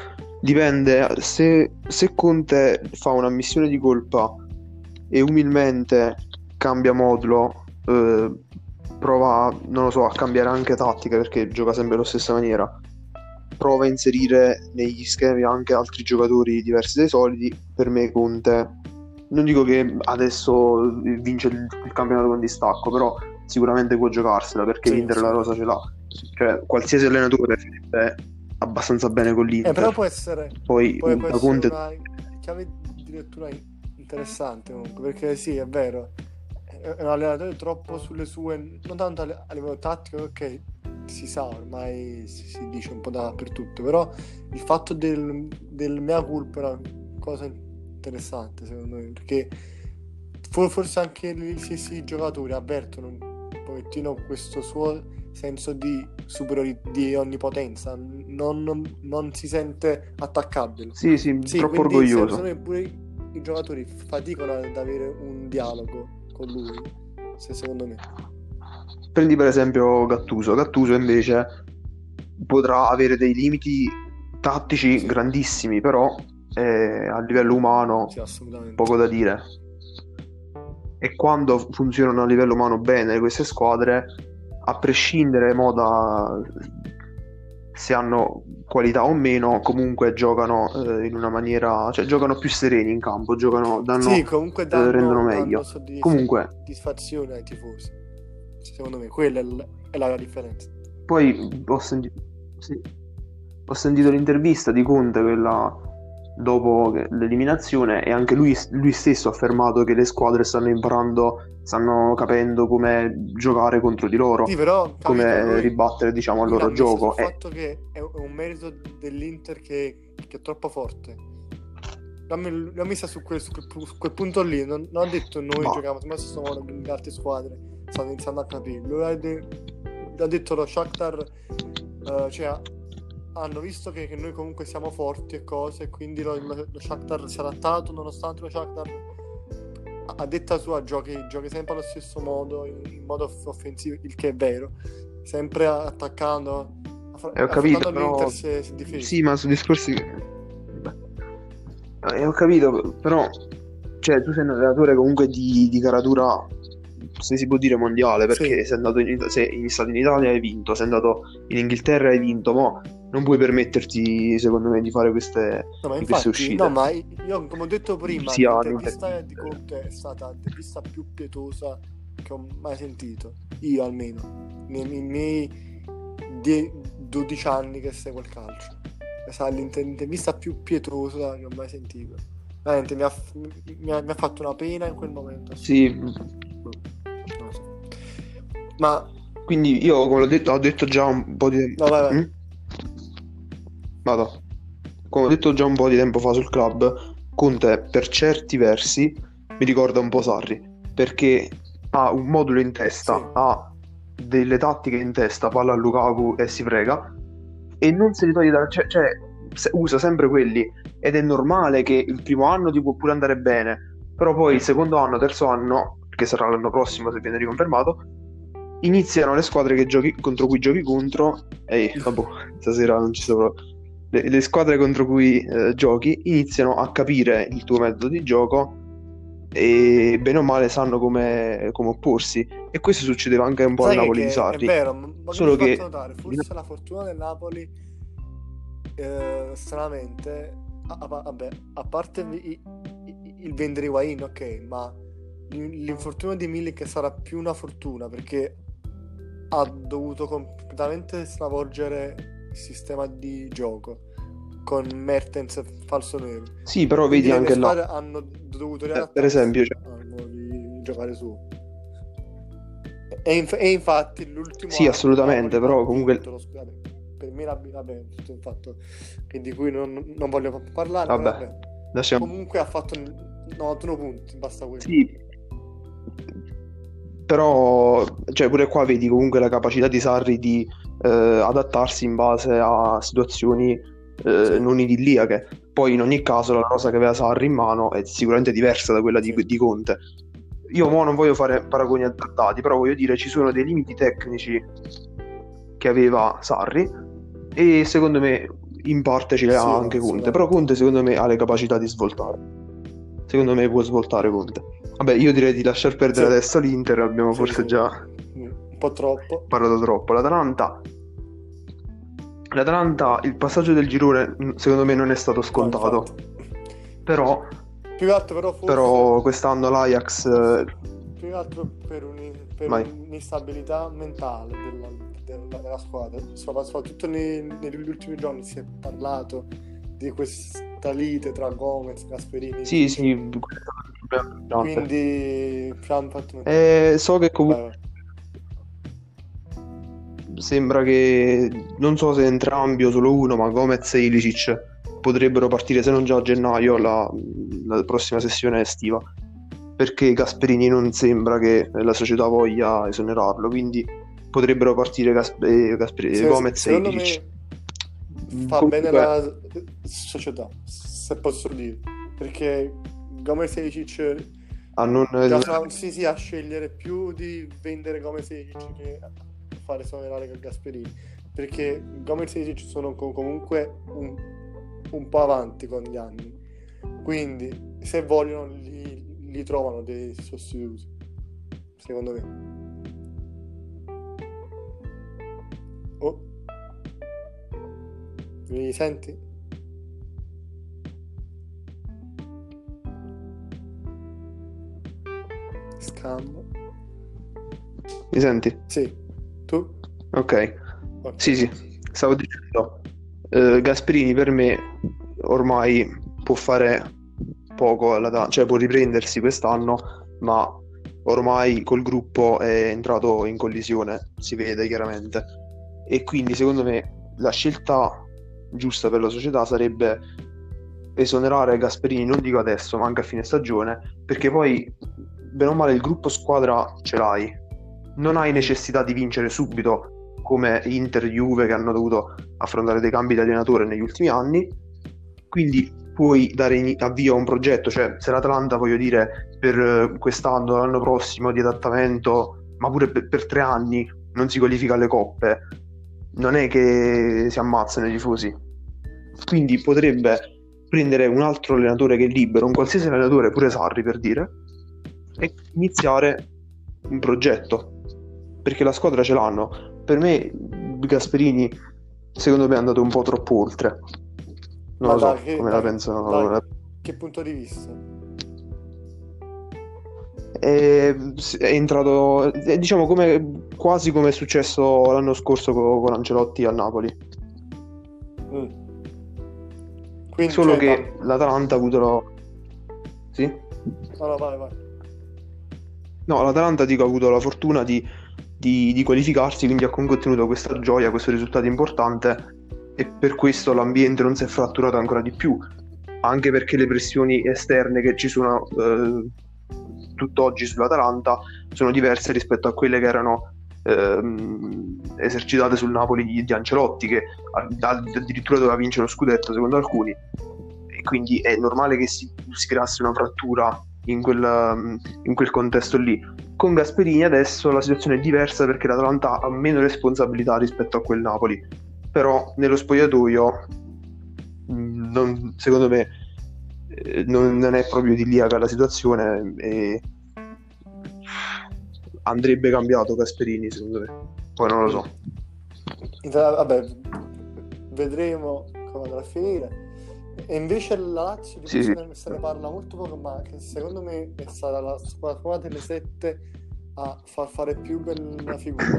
Dipende se, se Conte fa una missione di colpa e umilmente cambia modulo, eh, prova, non lo so, a cambiare anche tattica perché gioca sempre alla stessa maniera. Prova a inserire negli schemi anche altri giocatori diversi dai soliti. Per me, Conte, non dico che adesso vince il, il campionato con distacco, però sicuramente può giocarsela perché Sì, l'Inter sì. la rosa ce l'ha. Cioè, qualsiasi allenatore farebbe abbastanza bene con Eh, l'Inter. però può essere, Poi può, essere Conte una chiave di lettura interessante comunque, perché sì, è vero, è un allenatore troppo sulle sue, non tanto a livello tattico, ok, si sa, ormai si, si dice un po' dappertutto, però il fatto del, del mea culpa è una cosa interessante secondo me, perché for- forse anche gli stessi giocatori avvertono un pochettino questo suo senso di superiorità, di onnipotenza, non, non- non si sente attaccabile. Sì, sì, Sì, troppo orgoglioso. secondo me pure i, i giocatori faticano ad avere un dialogo con lui, se- secondo me. Prendi per esempio Gattuso. Gattuso invece potrà avere dei limiti tattici Sì. grandissimi, però eh, a livello umano Sì, poco da dire. E quando funzionano a livello umano bene queste squadre, a prescindere mo da se hanno qualità o meno, comunque giocano eh, in una maniera, cioè giocano più sereni in campo, giocano, danno, Sì, comunque danno, rendono danno meglio. soddisf- Comunque, soddisfazione ai tifosi. Secondo me, quella è, l- è la differenza. Poi ho sentito, sì, ho sentito l'intervista di Conte, quella dopo l'eliminazione, e anche lui, lui stesso ha affermato che le squadre stanno imparando, stanno capendo come giocare contro di loro, Sì, però come lui- ribattere, diciamo, al loro gioco. E- fatto che è un merito dell'Inter che, che è troppo forte. L'ha messa su quel, su quel pu- su quel punto lì. Non, non ha detto noi No. giochiamo ma con le altre squadre. Stanno iniziando a capire. Lui ha, de- ha detto lo Shakhtar, eh, cioè, hanno visto che, che noi comunque siamo forti e cose, quindi lo, lo, lo Shakhtar si è adattato, nonostante lo Shakhtar a- detta sua giochi, giochi sempre allo stesso modo, in, in modo off- offensivo, il che è vero, sempre attaccando. aff- Eh, ho capito, però... Sì, ma su discorsi... Eh, ho capito, però... Cioè, tu sei un allenatore comunque di, di caratura, se si può dire, mondiale, perché Sì. sei andato in, sei stato in Italia hai vinto, sei andato in Inghilterra hai vinto, ma non puoi permetterti, secondo me, di fare queste, No, ma infatti, queste uscite. no, ma io, come ho detto prima, Sia l'intervista di Conte è stata l'intervista più pietosa che ho mai sentito, io almeno, nei, nei miei die- 12 anni che seguo il calcio. È stata l'inter- l'intervista più pietosa che ho mai sentito. Veramente mi ha, mi ha- mi ha fatto una pena in quel momento. Sì. Ma quindi io, come l'ho detto, ho detto già un po' di tempo... No, vai, vai. Mm? Vado. Come ho detto già un po' di tempo fa sul club, Conte per certi versi mi ricorda un po' Sarri, perché ha un modulo in testa, Sì. ha delle tattiche in testa, palla a Lukaku e si frega, e non se li toglie da... cioè, cioè, usa sempre quelli, ed è normale che il primo anno ti può pure andare bene, però poi il secondo anno, terzo anno, che sarà l'anno prossimo se viene riconfermato, iniziano le squadre che giochi, contro cui giochi contro, e vabbè, stasera non ci proprio. Le, le squadre contro cui eh, giochi iniziano a capire il tuo metodo di gioco e bene o male sanno come, come opporsi. E questo succedeva anche un po' Sai al Napoli di Sarri. È vero, ma Solo che- notare, forse la fortuna del Napoli, eh, stranamente, a, a- vabbè, a parte i- i- il vendere Higuain, ok, ma l'infortunio di Milik sarà più una fortuna perché ha dovuto completamente stravolgere il sistema di gioco con Mertens falso nero. Sì, però Quindi vedi le anche là. hanno dovuto Eh, per esempio, cioè- di giocare su. E, inf- e infatti l'ultimo Sì, assolutamente, però comunque- vinto lo per me la- vabbè, tutto un fatto che di cui non, non voglio parlare, Vabbè, vabbè. lasciamo. comunque ha fatto 91 punti, basta quello. Sì, però, cioè, pure qua vedi comunque la capacità di Sarri di eh, adattarsi in base a situazioni eh, non idilliache. Poi, in ogni caso, la rosa che aveva Sarri in mano è sicuramente diversa da quella di, di Conte. Io mo non voglio fare paragoni adattati, però voglio dire ci sono dei limiti tecnici che aveva Sarri e secondo me in parte ce li ha Sì, anche Conte, però Conte secondo me ha le capacità di svoltare. Secondo me può svoltare Conte. Vabbè, io direi di lasciar perdere Sì. adesso l'Inter, abbiamo Sì, forse sì. già un po' troppo. parlato troppo. L'Atalanta L'Atalanta, il passaggio del girone mh, secondo me non è stato scontato, però, più che altro però forse però quest'anno l'Ajax eh, più che altro per, un- per un'instabilità mentale della, della- della squadra. Sopra- Soprattutto nei- negli ultimi giorni si è parlato di questa lite tra Gomez e Gasperini. sì, sì. Quindi Eh, so che comunque sembra che non so se entrambi o solo uno, ma Gomez e Ilicic potrebbero partire se non già a gennaio la, la prossima sessione estiva. Perché Gasperini non sembra che la società voglia esonerarlo, quindi potrebbero partire Gas- eh, Gasper- Se- Gomez e Ilicic. me fa Comunque- bene la società, se posso dire, perché Gomez e Ilicic a non già sì, sì, a scegliere più di vendere Gomez e Ilicic che fare esonerare con Gasperini, perché Gomez e Ilicic sono co- comunque un, un po' avanti con gli anni, quindi se vogliono li, li trovano dei sostituti, secondo me. Oh. Mi senti? Scambio. Mi senti? Sì. Tu? Ok. Ok. Sì, sì, stavo dicendo, eh, Gasperini per me ormai può fare poco, alla cioè può riprendersi quest'anno, ma ormai col gruppo è entrato in collisione, si vede chiaramente. E quindi secondo me la scelta giusta per la società sarebbe esonerare Gasperini, non dico adesso, ma anche a fine stagione, perché poi, bene o male, il gruppo squadra ce l'hai. Non hai necessità di vincere subito, come Inter Juve che hanno dovuto affrontare dei cambi di allenatore negli ultimi anni. Quindi puoi dare in- avvio a un progetto, cioè se l'Atalanta, voglio dire, per eh, quest'anno, l'anno prossimo di adattamento, ma pure per, per tre anni non si qualifica alle coppe, non è che si ammazzano i tifosi. Quindi potrebbe prendere un altro allenatore che è libero, un qualsiasi allenatore, pure Sarri per dire, e iniziare un progetto. Perché la squadra ce l'hanno. Per me Gasperini secondo me è andato un po' troppo oltre. Non Ma lo so dai, come la dai, pensano. dai. Che punto di vista? È, entrato, è, diciamo, come, quasi come è successo l'anno scorso con, con Ancelotti a Napoli. Mm. Quindi, Solo cioè, che l'Atalanta ha avuto la... Sì? No, no, vai, vai. No, l'Atalanta dico, ha avuto la fortuna di, di- di qualificarsi, quindi ha comunque ottenuto questa gioia, questo risultato importante e per questo l'ambiente non si è fratturato ancora di più, anche perché le pressioni esterne che ci sono eh, tutt'oggi sull'Atalanta sono diverse rispetto a quelle che erano ehm, esercitate sul Napoli di, Ancelotti, che addirittura doveva vincere lo scudetto secondo alcuni, e quindi è normale che si, si creasse una frattura in quel, in quel contesto lì. Con Gasperini adesso la situazione è diversa perché l'Atalanta ha meno responsabilità rispetto a quel Napoli, però nello spogliatoio mh, non- secondo me non, non è proprio idilliaca la situazione e andrebbe cambiato Gasperini secondo me. Poi non lo so. Vabbè, vedremo come andrà a finire. E invece la Lazio di Sì, sì. se ne- se ne parla molto poco, ma che secondo me è stata la squadra delle sette a far fare più bella figura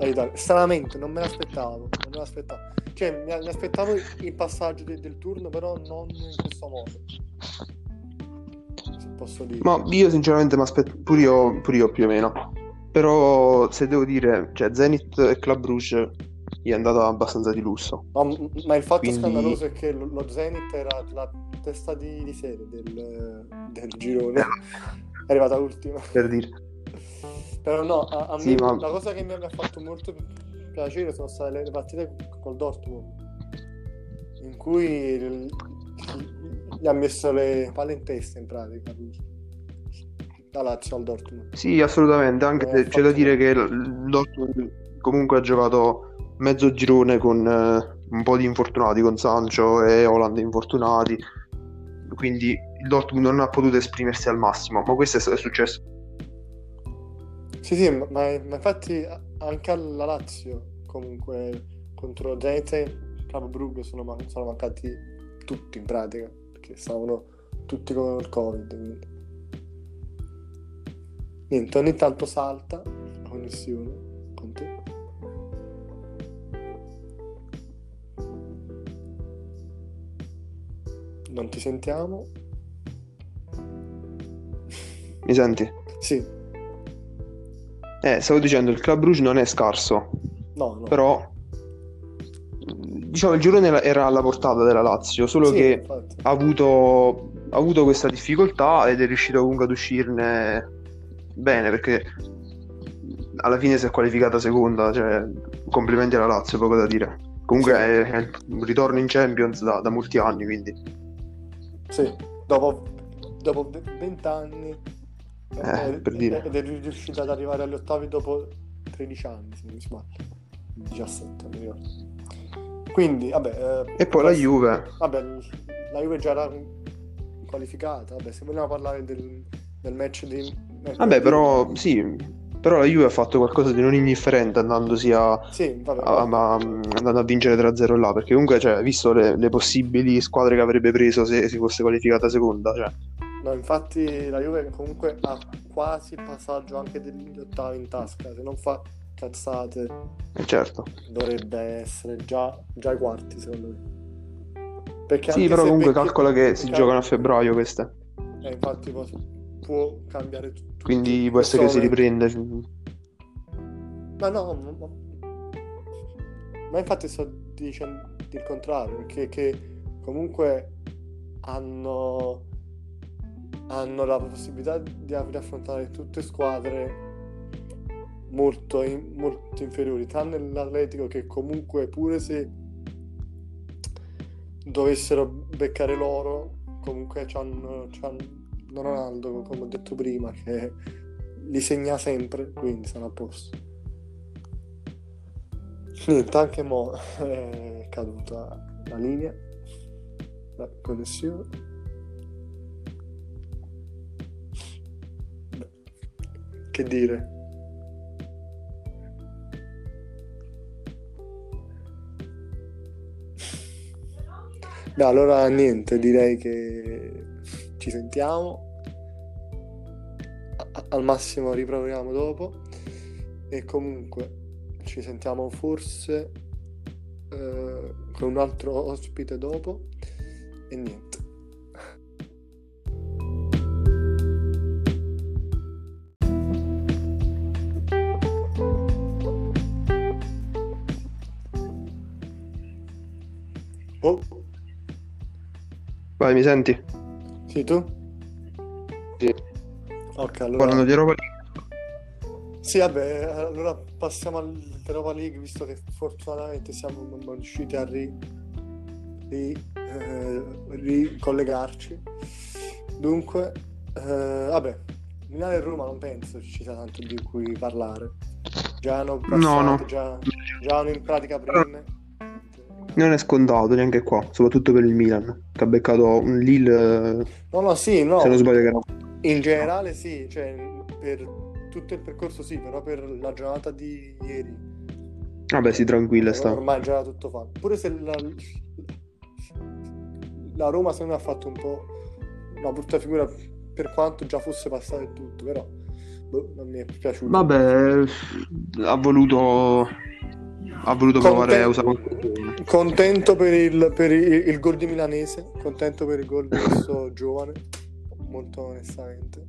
all'Italia. Stranamente, non me l'aspettavo. Non me l'aspettavo. Cioè, mi, mi aspettavo il passaggio de- del turno, però non in questo modo. Se posso dire. Ma io sinceramente mi aspetto pure io, pure io più o meno. Però se devo dire, cioè Zenit e Club Brugge gli è andata abbastanza di lusso. Ma, ma il fatto Quindi- scandaloso è che lo, lo Zenit era la testa di, di serie del, del girone, è arrivata ultima. Per dire. Però no, a, a Sì, me ma- la cosa che mi ha fatto molto piacere sono state le, partite col Dortmund, in cui gli ha messo le palle in testa in pratica. La Lazio al Dortmund. Sì, assolutamente, anche Eh, c'è da dire che il Dortmund comunque ha giocato mezzo girone con eh, un po' di infortunati, con Sancho e Holland infortunati, quindi il Dortmund non ha potuto esprimersi al massimo, ma questo è successo. Sì, sì, ma, ma infatti anche alla Lazio comunque contro Zenit e Club Brugge sono, man- sono mancati tutti in pratica, perché stavano tutti con il Covid. Quindi. Niente, ogni tanto salta la connessione con te. Non ti sentiamo? Mi senti? Sì, Eh, stavo dicendo, il Club Brugge non è scarso, no, no. però diciamo il girone era- alla portata della Lazio, solo Sì, che ha avuto, ha avuto questa difficoltà ed è riuscito comunque ad uscirne bene perché alla fine si è qualificata seconda, cioè complimenti alla Lazio, poco da dire. Comunque Sì. è, è un ritorno in Champions da, da molti anni, quindi Sì, dopo, dopo ve- 20 anni Eh, ed- per dire. ed è riuscita ad arrivare agli ottavi dopo 13 anni, se non mi sbaglio. 17, mi ricordo. Quindi, vabbè... eh, E poi la Juve, Vabbè, la Juve già era qualificata, vabbè, se vogliamo parlare del, del match di... vabbè però sì, però la Juve ha fatto qualcosa di non indifferente andandosi a, Sì, vabbè, a- a- andando a vincere 3-0 là, perché comunque cioè, visto le, le possibili squadre che avrebbe preso se si fosse qualificata seconda, cioè, No, infatti la Juve comunque ha quasi il passaggio anche degli ottavi in tasca, se non fa cazzate eh, certo. dovrebbe essere già, già ai quarti secondo me. Perché Sì, però comunque calcola che si giocano a febbraio queste, Eh, infatti può, può cambiare tutto. quindi può essere che si riprende. Ma no, ma, ma- ma infatti sto dicendo il contrario, perché che comunque hanno, hanno la possibilità di, affrontare tutte squadre molto, molto inferiori, tranne l'Atletico che comunque pure se dovessero beccare loro, comunque c'hanno, c'hanno Ronaldo, come ho detto prima, che li segna sempre, quindi sono a posto. Niente, anche mo [laughs] è caduta la linea, la connessione. Che dire? Beh, allora niente, direi che ci sentiamo. A- al massimo riproviamo dopo. E comunque ci sentiamo forse eh, con un altro ospite dopo. E niente. Vai, mi senti? sì, tu? Sì. Ok, allora. Parlando di Europa League. Sì, vabbè, allora passiamo all'Europa League, visto che fortunatamente siamo riusciti a ri, ri- eh, ricollegarci. Dunque, eh, vabbè, Milano e Roma non penso ci sia tanto di cui parlare. Già hanno passato, No, no. Già, già hanno in pratica prime. Non è scontato neanche qua, soprattutto per il Milan, che ha beccato un Lille, No, no, sì, no, se non sbaglio, che era... in generale sì, cioè per tutto il percorso sì, però per la giornata di ieri Vabbè, sì, tranquilla sta. Ormai già tutto fatto. Pure se la, la Roma secondo me ha fatto un po' una brutta figura per quanto già fosse passato e tutto, però boh, non mi è piaciuto. Vabbè, ha voluto... Ha voluto provare a usare Contento, contento per il, per il, il gol di Milanese, contento per il gol di questo [laughs] giovane, molto onestamente.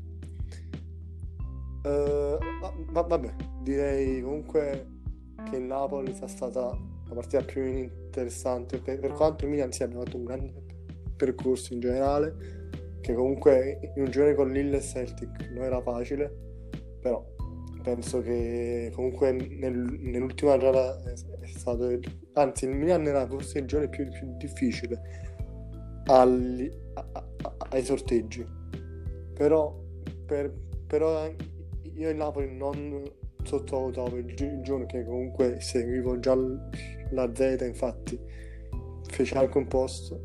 Eh, va- va- vabbè, direi comunque che il Napoli sia stata la partita più interessante per, per quanto il Milan sia abbiamo fatto un grande percorso in generale che comunque in un girone con Lille e Celtic non era facile però penso che comunque nel- nell'ultima giornata è, stato anzi il Milan era forse il girone più, più difficile agli- a- a- ai sorteggi. Però, per, però io il Napoli non sottovalutavo il, il giorno che comunque seguivo già la Z infatti fece anche un post.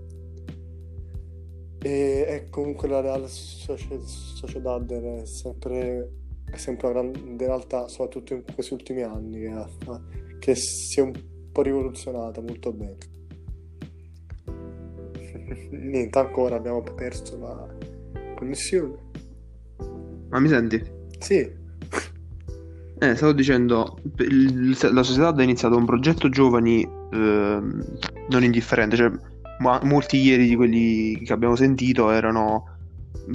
E, e comunque la Real Socie- Sociedad è sempre, è sempre una grande realtà soprattutto in questi ultimi anni che, che si è un po' rivoluzionata molto bene [laughs] niente ancora abbiamo perso la connessione Ma mi senti? sì Eh, stavo dicendo, il- la società ha iniziato un progetto giovani ehm, non indifferente, cioè ma- molti ieri di quelli che abbiamo sentito erano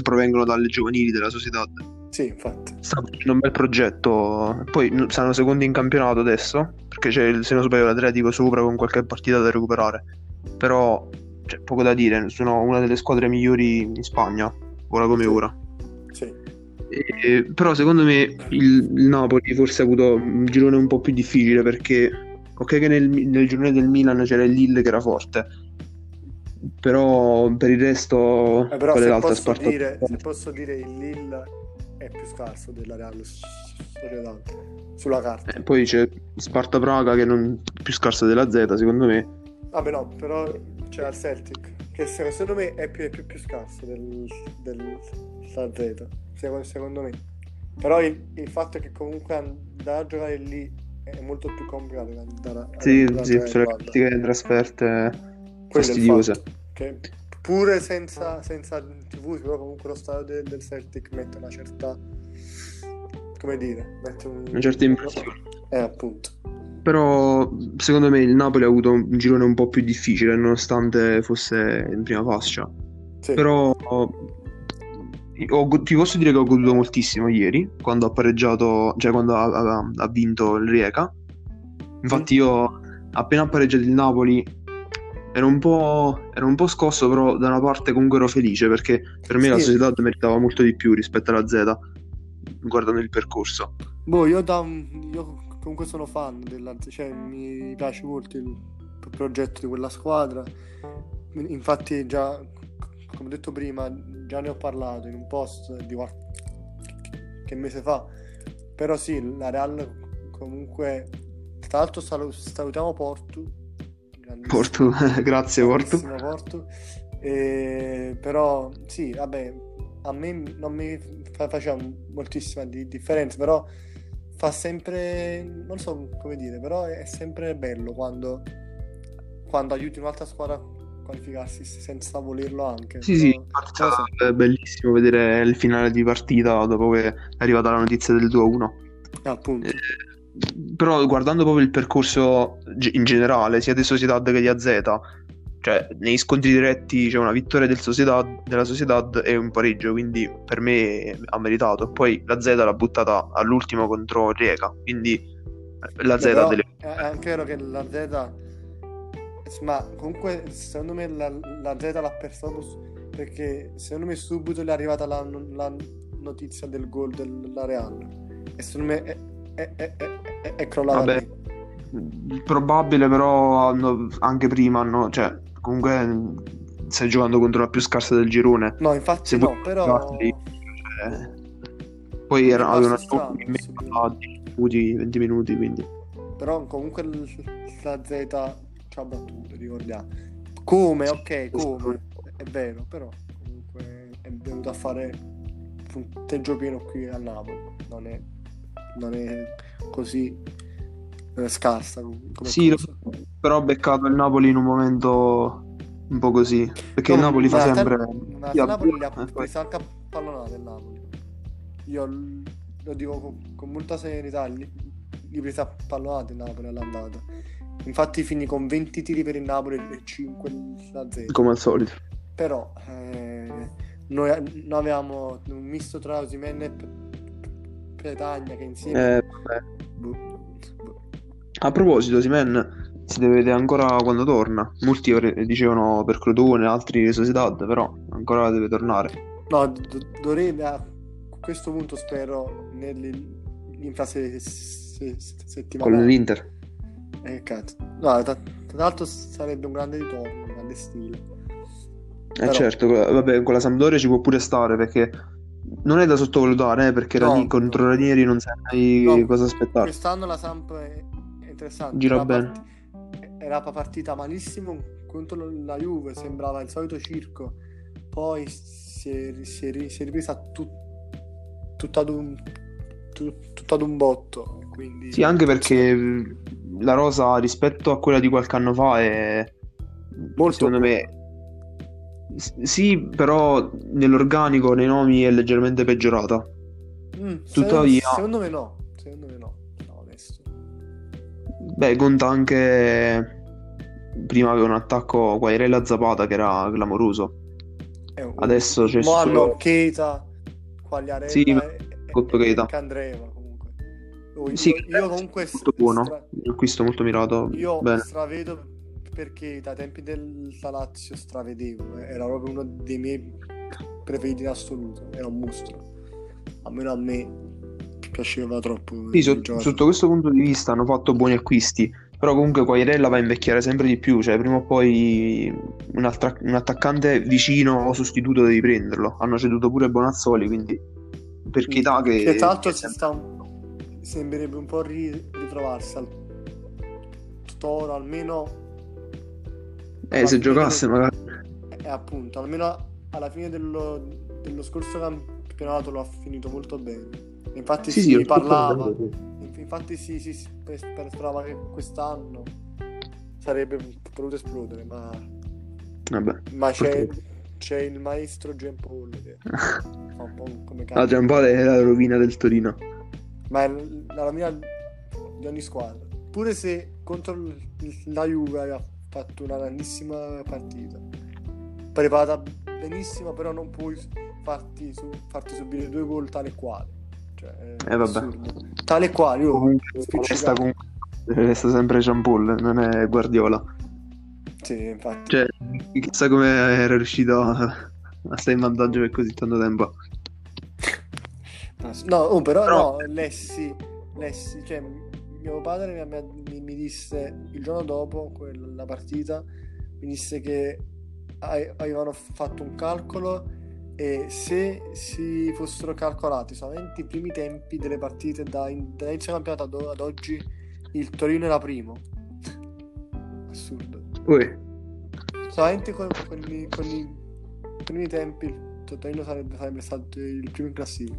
provengono dalle giovanili della società. Sì infatti. Sta facendo un bel progetto, poi saranno secondi in campionato adesso, perché c'è il, se non sbaglio l'Atletico sopra con qualche partita da recuperare, però c'è poco da dire, sono una delle squadre migliori in Spagna, ora come Sì. ora. sì. Eh, però secondo me il, il Napoli forse ha avuto un girone un po' più difficile perché ok che nel, nel girone del Milan c'era il Lille che era forte però per il resto Eh, però se posso, dire, se posso dire il Lille è più scarso della Real Sociedad sulla carta. Eh, poi c'è Sparta Praga che non è più scarsa della Z secondo me Vabbè no, però c'è il Celtic che se- secondo me è più, è più, più scarso del, del, della Z, secondo, secondo me. Però il, il fatto è che comunque andare a giocare lì è molto più complicato che andare a, sì, a sì, giocare sulle partite in trasferte è fatto, che pure senza, senza TV, però comunque lo stadio del, del Celtic mette una certa come dire, mette un, Una certa impressione. Eh, appunto. però secondo me il Napoli ha avuto un girone un po' più difficile nonostante fosse in prima fascia Sì. Però ho ti posso dire che ho goduto moltissimo ieri quando ha pareggiato, cioè quando ha, ha- ha vinto il Rijeka. Infatti, io appena ha pareggiato il Napoli ero un po', ero un po' scosso, però da una parte comunque ero felice perché per me la Sì. società meritava molto di più rispetto alla Z. guardando il percorso. Boh, io, da io comunque sono fan della... cioè mi piace molto il progetto di quella squadra. Infatti già, come ho detto prima, già ne ho parlato in un post di qualche mese fa. Però sì, la Real comunque... Tra l'altro salu- salutiamo Porto. Porto, [laughs] grazie Porto. Porto. E- però sì, vabbè, a me non mi fa- faceva moltissima di- differenza, però fa sempre, non so come dire, però è sempre bello quando, quando aiuti un'altra squadra a qualificarsi senza volerlo anche. Sì, sì, Però- infatti non lo so. è bellissimo vedere il finale di partita dopo che è arrivata la notizia del 2-1. Eh, appunto. Eh, Però guardando proprio il percorso in generale, sia di Sociedad che di AZ, cioè nei scontri diretti c'è una vittoria del Sociedad, della Sociedad e un pareggio, quindi per me ha meritato. Poi la Z l'ha buttata all'ultimo contro Rijeka, quindi eh, la Z però delle... è anche vero che la Z, ma comunque secondo me la, la Z l'ha persa perché secondo me subito le è arrivata la, la notizia del gol della Real e secondo me è, è, è, è- è- crollata Vabbè. Probabile, però hanno- anche prima hanno, cioè comunque stai giocando contro la più scarsa del girone. No, infatti Se no, però giocarli, cioè, poi era, avevano strano, in mezzo subito. a 10 minuti, 20 minuti, quindi però comunque la Z ci ha battuto, ricordiamo. Come, ok, come, è vero, però comunque è venuto a fare punteggio pieno qui a Napoli, non è, non è così eh, scarsa come Sì, cosa. però ho beccato il Napoli in un momento un po' così, perché il No, Napoli fa sempre... Il Napoli li ha e poi- presi anche a pallonate il Napoli. Io lo dico con, con molta serenità, li, li presi a pallonate il Napoli all'andata. Infatti finì con 20 tiri per il Napoli e 5 la Z. come al solito. Però eh, noi, noi avevamo un misto tra Osimhen e Petagna che insieme... Eh, boh, boh. A proposito, Simen si deve vedere ancora quando torna. Molti dicevano per Crotone, altri Sociedad, però ancora deve tornare. No, d- dovrebbe a questo punto spero nell'infase Con l'Inter. Eh, cazzo. No, tra, tra l'altro sarebbe un grande ritorno, un grande stile. Eh Però- certo, vabbè, con la Sampdoria ci può pure stare perché non è da sottovalutare, eh, perché No, Rani- contro. Ranieri non sai mai No, cosa aspettare. Quest'anno la Samp è interessante. Gira era, bene. parti- era partita malissimo contro la Juve, sembrava il solito circo. Poi si è, si è si è ripresa tut- tutto ad un, tut- tutto ad un botto. Quindi, Sì, anche perché la rosa rispetto a quella di qualche anno fa è Molto secondo me s- sì, però nell'organico, nei nomi è leggermente peggiorata. Mm, tuttavia- secondo, me no. Secondo me no. No. Beh, conta anche prima aveva un attacco Quagliarella Zapata che era clamoroso. Un- Adesso c'è Mo solo- hanno Keita, Quagliarella Sì, e, e- Keita. Candreva comunque. Oh, Io, Sì, io comunque molto buono, stra- acquisto molto mirato. io Bene. stravedo perché dai tempi del Lazio stravedevo, eh, era proprio uno dei miei preferiti in assoluto, era un mostro. Almeno a me piaceva troppo. Sì, giocatore. sotto questo punto di vista hanno fatto buoni acquisti, però comunque Quagliarella va a invecchiare sempre di più, cioè prima o poi un, attra- un attaccante vicino o sostituto devi prenderlo. Hanno ceduto pure Bonazzoli, quindi per Keita che... Che tra l'altro si sta un- sembrerebbe un po' ri- ritrovarsi al Toro, almeno Eh, se giocasse magari... E appunto, almeno alla fine dello, dello scorso campionato lo ha finito molto bene. Infatti Sì, si sì, parlava, infatti si, si, sperava che quest'anno sarebbe potuto esplodere, ma, Vabbè. ma c'è, c'è il maestro Giampaolo che fa un po' come La cazzo. Giampale è la rovina del Torino. ma è la rovina di ogni squadra. Pure se contro la Juve fatto una grandissima partita, preparata benissimo, però non puoi farti, su- farti subire due gol tale e quale. Cioè, Eh, vabbè. Tale e quale, io Comunque resta, comunque, resta sempre Jean-Paul, non è Guardiola. Sì, infatti. Cioè, chissà come era riuscito a, a stare in vantaggio per così tanto tempo. No, No, oh, però, Però- no, lessi, lessi, cioè mio padre mi, mi- mi disse il giorno dopo quella partita, mi disse che avevano fatto un calcolo e se si fossero calcolati solamente i primi tempi delle partite da in- dall'inizio del campionato ad, ad oggi, il Torino era primo. Assurdo. Ui, Solamente con, con i, con i primi tempi il Torino sarebbe, sarebbe stato il primo in classifica.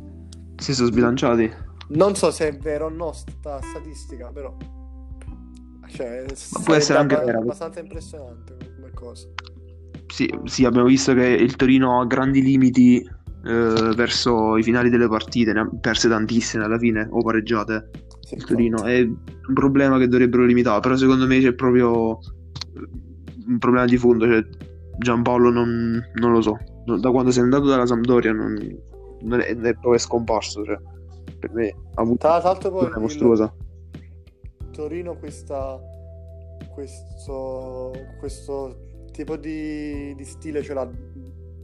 si sono sbilanciati. Non so se è vero o no sta statistica, però cioè, può essere anche vera. abbastanza impressionante come cosa. Sì, sì, abbiamo visto che il Torino ha grandi limiti eh, verso i finali delle partite, ne ha perse tantissime alla fine, o pareggiate. Sì, Il Torino è un problema che dovrebbero limitare, però secondo me c'è proprio un problema di fondo, cioè Giampaolo non, non lo so, da quando sei andato dalla Sampdoria non, non è, è proprio scomparso, cioè, per me. Ha avuto Tra l'altro poi una mostruosa. il Torino questa, questo, questo tipo di, di stile ce l'ha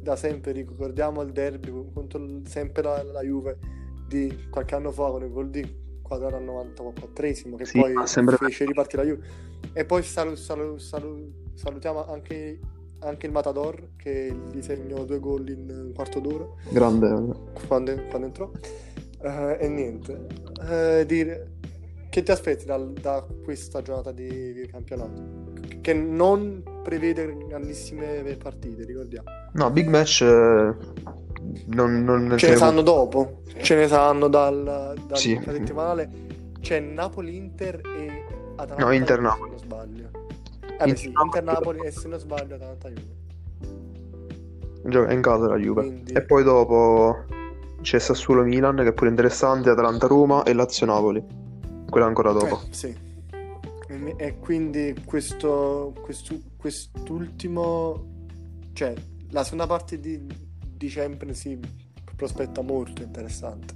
da sempre, ricordiamo il derby contro il- sempre la, la Juve di qualche anno fa con il gol di Quadrato al 94esimo che Sì, poi sembra- fece ripartire la Juve. E poi salu- salu- salu- salutiamo anche, anche il Matador che gli segnò due gol in un quarto d'ora. Grande. quando, quando entrò Eh, e niente. Eh, dire che ti aspetti dal- da questa giornata di, di campionato? Che non prevede grandissime partite ricordiamo. No, big match eh, non, non ce ne saranno dopo. Ce ne saranno dal, dal Sì. settimanale. C'è Napoli-Inter e Atalanta No, Inter- Juve, Napoli. se non sbaglio. Eh beh, sì, Inter- Inter-Napoli e se non sbaglio Atalanta-Juve. Gioca in casa la Juve. Quindi- E poi dopo c'è Sassuolo Milan, che è pure interessante, Atalanta Roma e Lazio Napoli. Quella ancora dopo. Eh, sì. E, e quindi questo, questo- quest'ultimo, cioè la seconda parte di dicembre si prospetta molto interessante.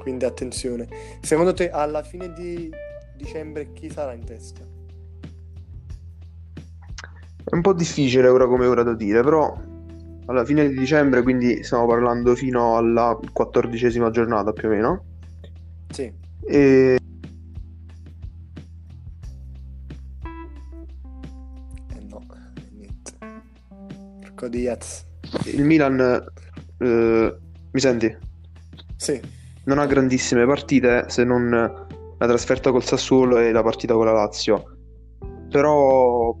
Quindi attenzione. Secondo te alla fine di dicembre chi sarà in testa? È un po' difficile ora come ora da dire, però alla fine di dicembre, quindi stiamo parlando fino alla quattordicesima giornata più o meno. Sì. E Eh no, niente. Porco Diaz. il Milan, eh, mi senti? Sì. Non ha grandissime partite se non la trasferta col Sassuolo e la partita con la Lazio. Però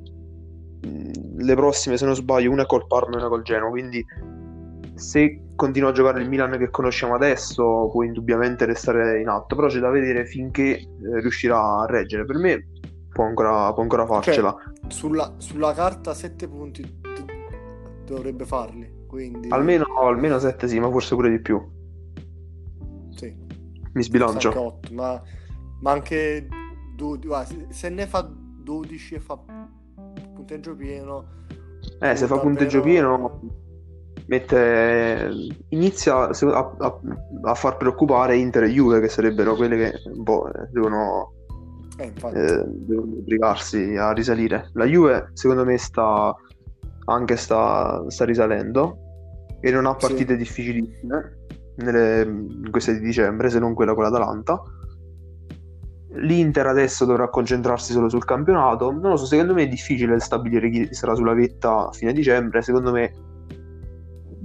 le prossime, se non sbaglio, una col Parma e una col Genoa. Quindi se continua a giocare il Milan che conosciamo adesso, può indubbiamente restare in alto. Però c'è da vedere finché eh, riuscirà a reggere. Per me può ancora, può ancora farcela. Sulla, sulla carta 7 punti d- dovrebbe farli. Quindi Almeno, almeno 7 sì, ma forse pure di più. sì. Mi sbilancio. Anche 8, ma, ma anche 12, guarda, se, se ne fa 12 e fa punteggio pieno, Eh, se fa davvero- punteggio pieno, mette... inizia a, a- a far preoccupare Inter e Juve, che sarebbero quelle che eh, devono, eh, eh, devono obbligarsi a risalire. La Juve, secondo me, sta anche sta, sta risalendo e non ha Sì. partite difficilissime nelle- in queste di dicembre, se non quella con l'Atalanta. L'Inter adesso dovrà concentrarsi solo sul campionato. Non lo so, secondo me è difficile stabilire chi sarà sulla vetta a fine dicembre. Secondo me,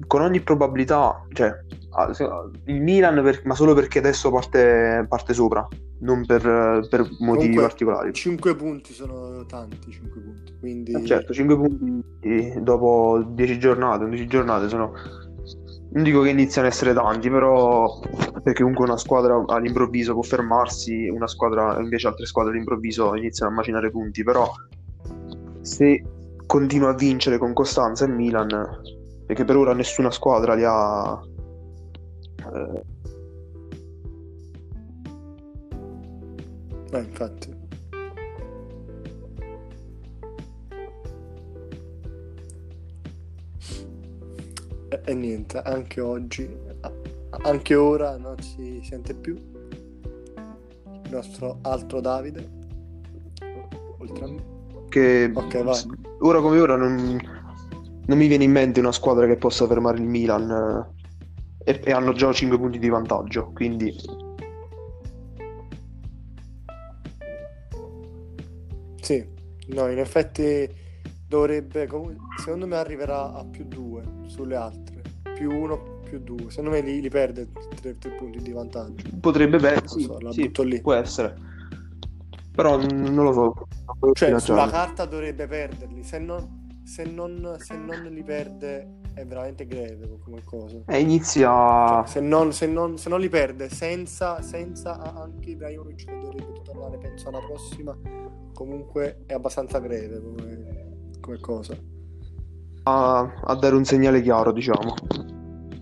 con ogni probabilità, cioè ah, il Milan, per- ma solo perché adesso parte, parte sopra, non per, per motivi Comunque, particolari. 5 punti sono tanti, 5 punti, quindi Eh, certo, 5 punti dopo 10 giornate, 11 giornate sono. Non dico che iniziano a essere tanti, però perché comunque una squadra all'improvviso può fermarsi, una squadra invece altre squadre all'improvviso iniziano a macinare punti, però se continua a vincere con costanza il Milan, perché per ora nessuna squadra li ha eh, eh, infatti. E, e niente, anche oggi, anche ora non si sente più il nostro altro Davide, oltre a me. che Ok, vai. ora come ora non, non mi viene in mente una squadra che possa fermare il Milan. e, e hanno già 5 punti di vantaggio, quindi Sì, no, in effetti dovrebbe, secondo me arriverà a più 2 sulle altre, più 1, più 2, secondo me li, li perde 3, punti di vantaggio. potrebbe bene, sì, so, la sì, butto lì. può essere. Però non lo so. non Cioè, sulla carta dovrebbe perderli, se non, se non, se non li perde è veramente greve come cosa. Eh, inizia... Cioè, se, non, se, non, se non li perde senza, senza anche Ibrahimovic che dovrebbe tornare penso alla prossima comunque è abbastanza greve come, come cosa a, a dare un segnale chiaro, diciamo.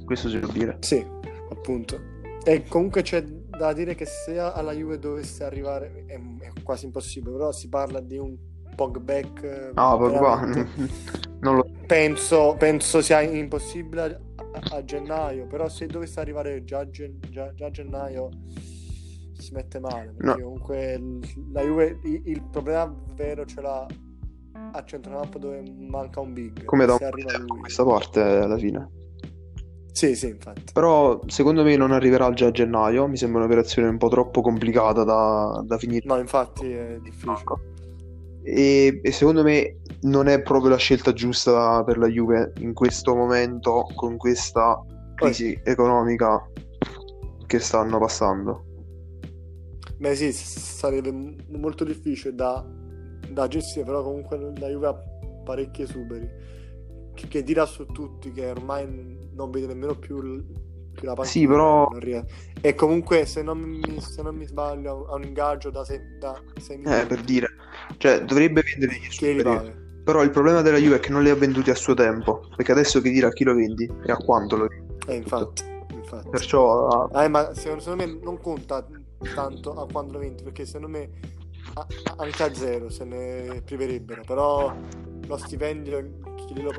Questo si può dire. sì appunto e comunque c'è da dire che se alla Juve dovesse arrivare è, è quasi impossibile però si parla di un Pogback eh, Ah, Pogba, [laughs] non lo penso, penso sia impossibile a, a- a gennaio però se dovesse arrivare già già- già a gennaio si mette male No. comunque la Juve il, il problema vero ce l'ha a centrocampo dove manca un big come da un tempo lui questa parte alla fine. Sì sì infatti Però secondo me non arriverà già a gennaio. Mi sembra un'operazione un po' troppo complicata da, da finire. no infatti è difficile E, e secondo me non è proprio la scelta giusta per la Juve in questo momento, con questa crisi economica che stanno passando. beh sì sarebbe molto difficile da, da gestire però comunque la Juve ha parecchi esuberi che, che dirà su tutti che ormai non vede nemmeno più, più la panchina Sì, però- e comunque se non mi, se non mi sbaglio ha un ingaggio da 6 da sei Eh, milioni per dire. Cioè, dovrebbe vendere gli paga Però il problema della Juve è che non li ha venduti a suo tempo. Perché adesso che dire a chi lo vendi e a quanto lo vendi. eh, infatti, infatti. Perciò Eh, ma secondo, secondo me non conta tanto a quando lo vendi, perché secondo me anche a zero se ne priverebbero, però lo stipendio?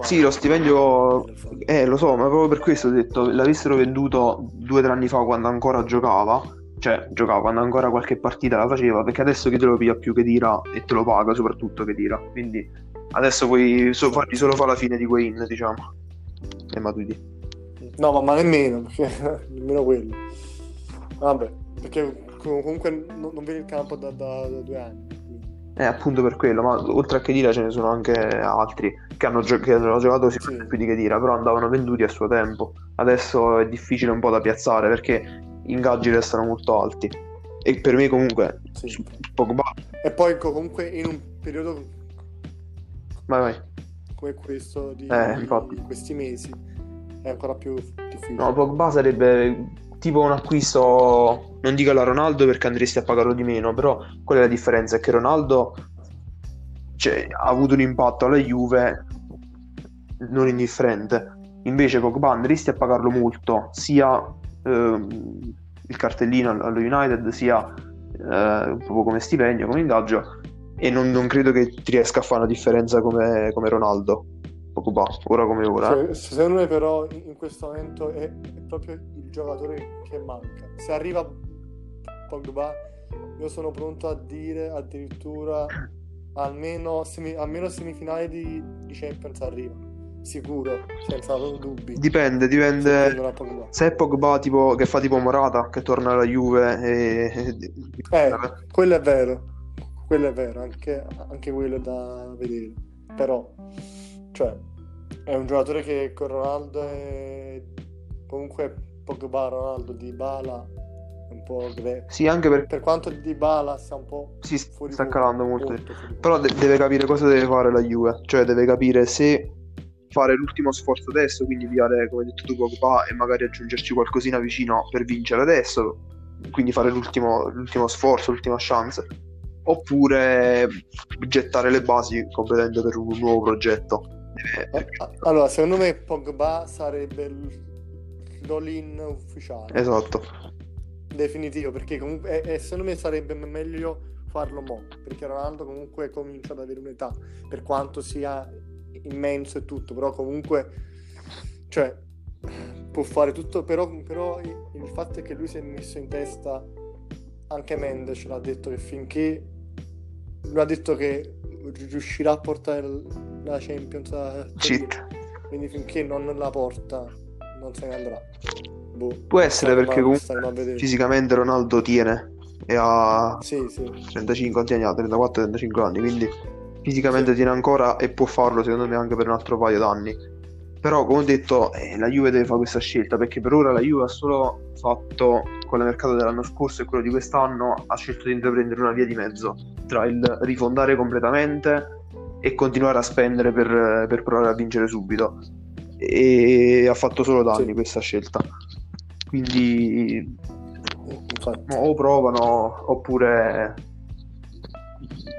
Sì, lo stipendio, eh, lo so, ma proprio per questo ho detto, l'avessero venduto due o tre anni fa quando ancora giocava, cioè giocava quando ancora qualche partita la faceva, perché adesso chi te lo piglia più che tira e te lo paga soprattutto che tira, quindi adesso puoi so- fargli solo fa la fine di Wayne, diciamo, e Matuidi. No, ma, ma nemmeno, perché [laughs] nemmeno quello. Vabbè, perché com- comunque non, non vedi il campo da, da- da due anni. Eh, appunto per quello, ma oltre a Khedira ce ne sono anche altri che hanno, gio- che hanno giocato sicuramente più di Khedira, però andavano venduti a suo tempo. Adesso è difficile un po' da piazzare perché gli ingaggi restano molto alti. E per me comunque Sì. Pogba, E poi co- comunque in un periodo vai vai. come questo di, Eh, di questi mesi è ancora più difficile. No, Pogba sarebbe tipo un acquisto, non dico alla Ronaldo perché andresti a pagarlo di meno, però qual è la differenza? È che Ronaldo cioè, ha avuto un impatto alla Juve non indifferente. Invece Pogba andresti a pagarlo molto, sia ehm, il cartellino allo United, sia eh, proprio come stipendio, come ingaggio, e non, non credo che ti riesca a fare una differenza come, come Ronaldo. Pogba, ora come ora. Cioè, secondo me però in questo momento è, è proprio il giocatore che manca. Se arriva Pogba, io sono pronto a dire addirittura almeno, semi- almeno semifinale di, di Champions arriva. Sicuro, senza dubbi. Dipende, Se dipende. Pogba. Se è Pogba tipo, che fa tipo Morata, che torna alla Juve e... Eh, quello è vero, quello è vero, anche, anche quello è da vedere. Però, cioè, è un giocatore che con Ronaldo è comunque Pogba, Ronaldo, Dybala è un po' gre- Sì, anche perché Per quanto Dybala sia un po' si fuori sta calando molto. posto. Però de- deve capire cosa deve fare la Juve, cioè deve capire se fare l'ultimo sforzo adesso, quindi pigliare, come hai detto tu, Pogba e magari aggiungerci qualcosina vicino per vincere adesso, quindi fare l'ultimo, l'ultimo sforzo, l'ultima chance, oppure gettare le basi completamente per un nuovo progetto. Eh, Allora, secondo me Pogba sarebbe il- l'all-in ufficiale. Esatto. definitivo perché comunque e, e secondo me sarebbe meglio farlo mo perché Ronaldo comunque comincia ad avere un'età per quanto sia immenso e tutto però comunque cioè può fare tutto però, però il il fatto è che lui si è messo in testa anche Mendes l'ha detto che finché lui ha detto che riuscirà a portare la Champions a. Cheat. quindi finché non la porta non se ne andrà boh. Può essere perché comunque fisicamente Ronaldo tiene e ha Sì, sì. 35 quanti anni ha? 34-35 anni, quindi fisicamente Sì. tiene ancora e può farlo secondo me anche per un altro paio d'anni. Però come ho detto, eh, la Juve deve fare questa scelta perché per ora la Juve ha solo fatto con il mercato dell'anno scorso e quello di quest'anno ha scelto di intraprendere una via di mezzo tra il rifondare completamente e continuare a spendere per, per provare a vincere subito. E ha fatto solo danni Sì. questa scelta. Quindi Infatti. o provano oppure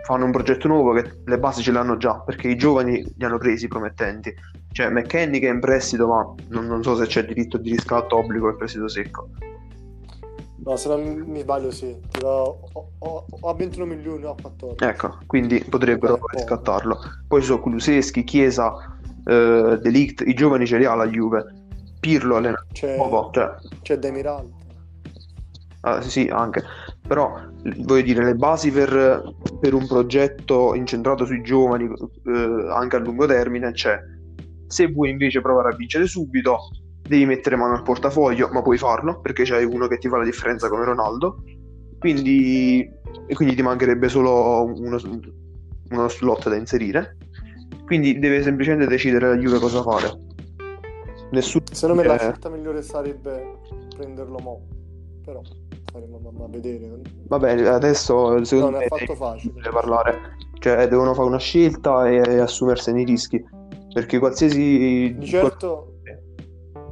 fanno un progetto nuovo che le basi ce l'hanno già perché i giovani li hanno presi promettenti cioè McKenny che è in prestito ma non, non so se c'è diritto di riscatto obbligo e prestito secco No, se non mi sbaglio, sì. Tipo, Ho, ho, ho a 21 milioni, ho a 14. ecco quindi potrebbero Eh, oh. riscattarlo poi ci sono Kuluseschi, Chiesa eh, Delict i giovani ce li ha la Juve Pirlo allena C'è, poco cioè c'è Demiral. Ah, sì, sì, anche. Però voglio dire, le basi per, per un progetto incentrato sui giovani, eh, anche a lungo termine, c'è. Se vuoi invece provare a vincere subito, devi mettere mano al portafoglio, ma puoi farlo perché c'hai uno che ti fa la differenza come Ronaldo. Quindi, e quindi ti mancherebbe solo uno, uno slot da inserire. Quindi deve semplicemente decidere la Juve cosa fare. Nessuno Secondo me la eh, scelta migliore sarebbe prenderlo mo. Però staremo a, a vedere. Vabbè, adesso secondo Non è affatto è facile. parlare, cioè devono fare una scelta e, e assumersene i rischi, perché qualsiasi... Di certo,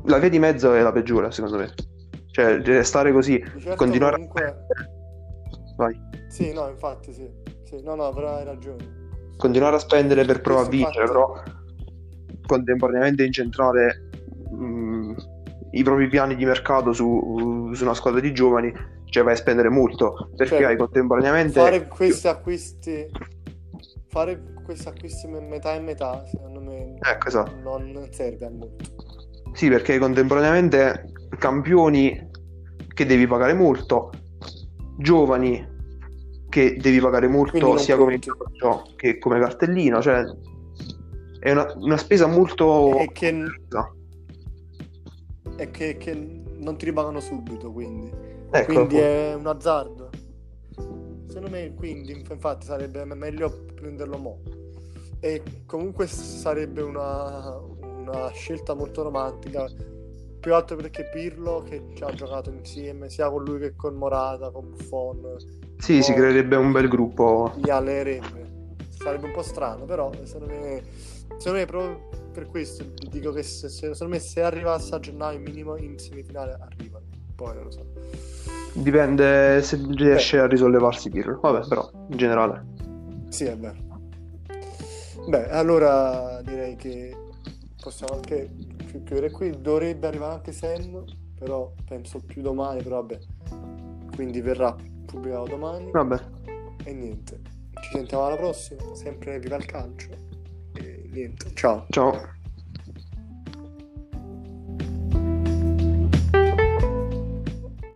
La via di mezzo è la peggiore, secondo me. Cioè, restare così, certo continuare comunque... a... Vai. Sì, no, infatti sì. sì. No, no, però hai ragione. Continuare a spendere per provare a vincere, infatti. però contemporaneamente incentrare mh, i propri piani di mercato su, su una squadra di giovani, cioè vai a spendere molto, perché Cioè, hai contemporaneamente... Fare questi acquisti... Fare questi acquisti me- metà e metà, secondo me, Ecco, esatto. non serve a molto. Sì, perché contemporaneamente campioni che devi pagare molto, giovani che devi pagare molto sia come ingaggio che come cartellino, cioè è una, una spesa molto... E che, No. e che, che non ti ripagano subito, quindi. Ecco, quindi appunto. è un azzardo. Secondo me, quindi, inf- infatti, sarebbe me- meglio prenderlo mo. E comunque sarebbe una, una scelta molto romantica. Più altro perché Pirlo, che ci ha giocato insieme, sia con lui che con Morata, con Buffon, Sì, si creerebbe un bel gruppo. li allenerebbe. Sarebbe un po' strano, però secondo me, secondo me proprio per questo dico che se, se- secondo me se arrivasse a gennaio minimo in semifinale arrivano. Poi non lo so. Dipende se riesce a risollevarsi Pirlo. Vabbè, però, in generale. Sì, è vero. Beh, allora direi che possiamo anche chi- chiudere qui. Dovrebbe arrivare anche Sen, però penso più domani, però vabbè. Quindi verrà pubblicato domani. Vabbè, E niente. Ci sentiamo alla prossima. Sempre viva il calcio. E niente. Ciao. ciao.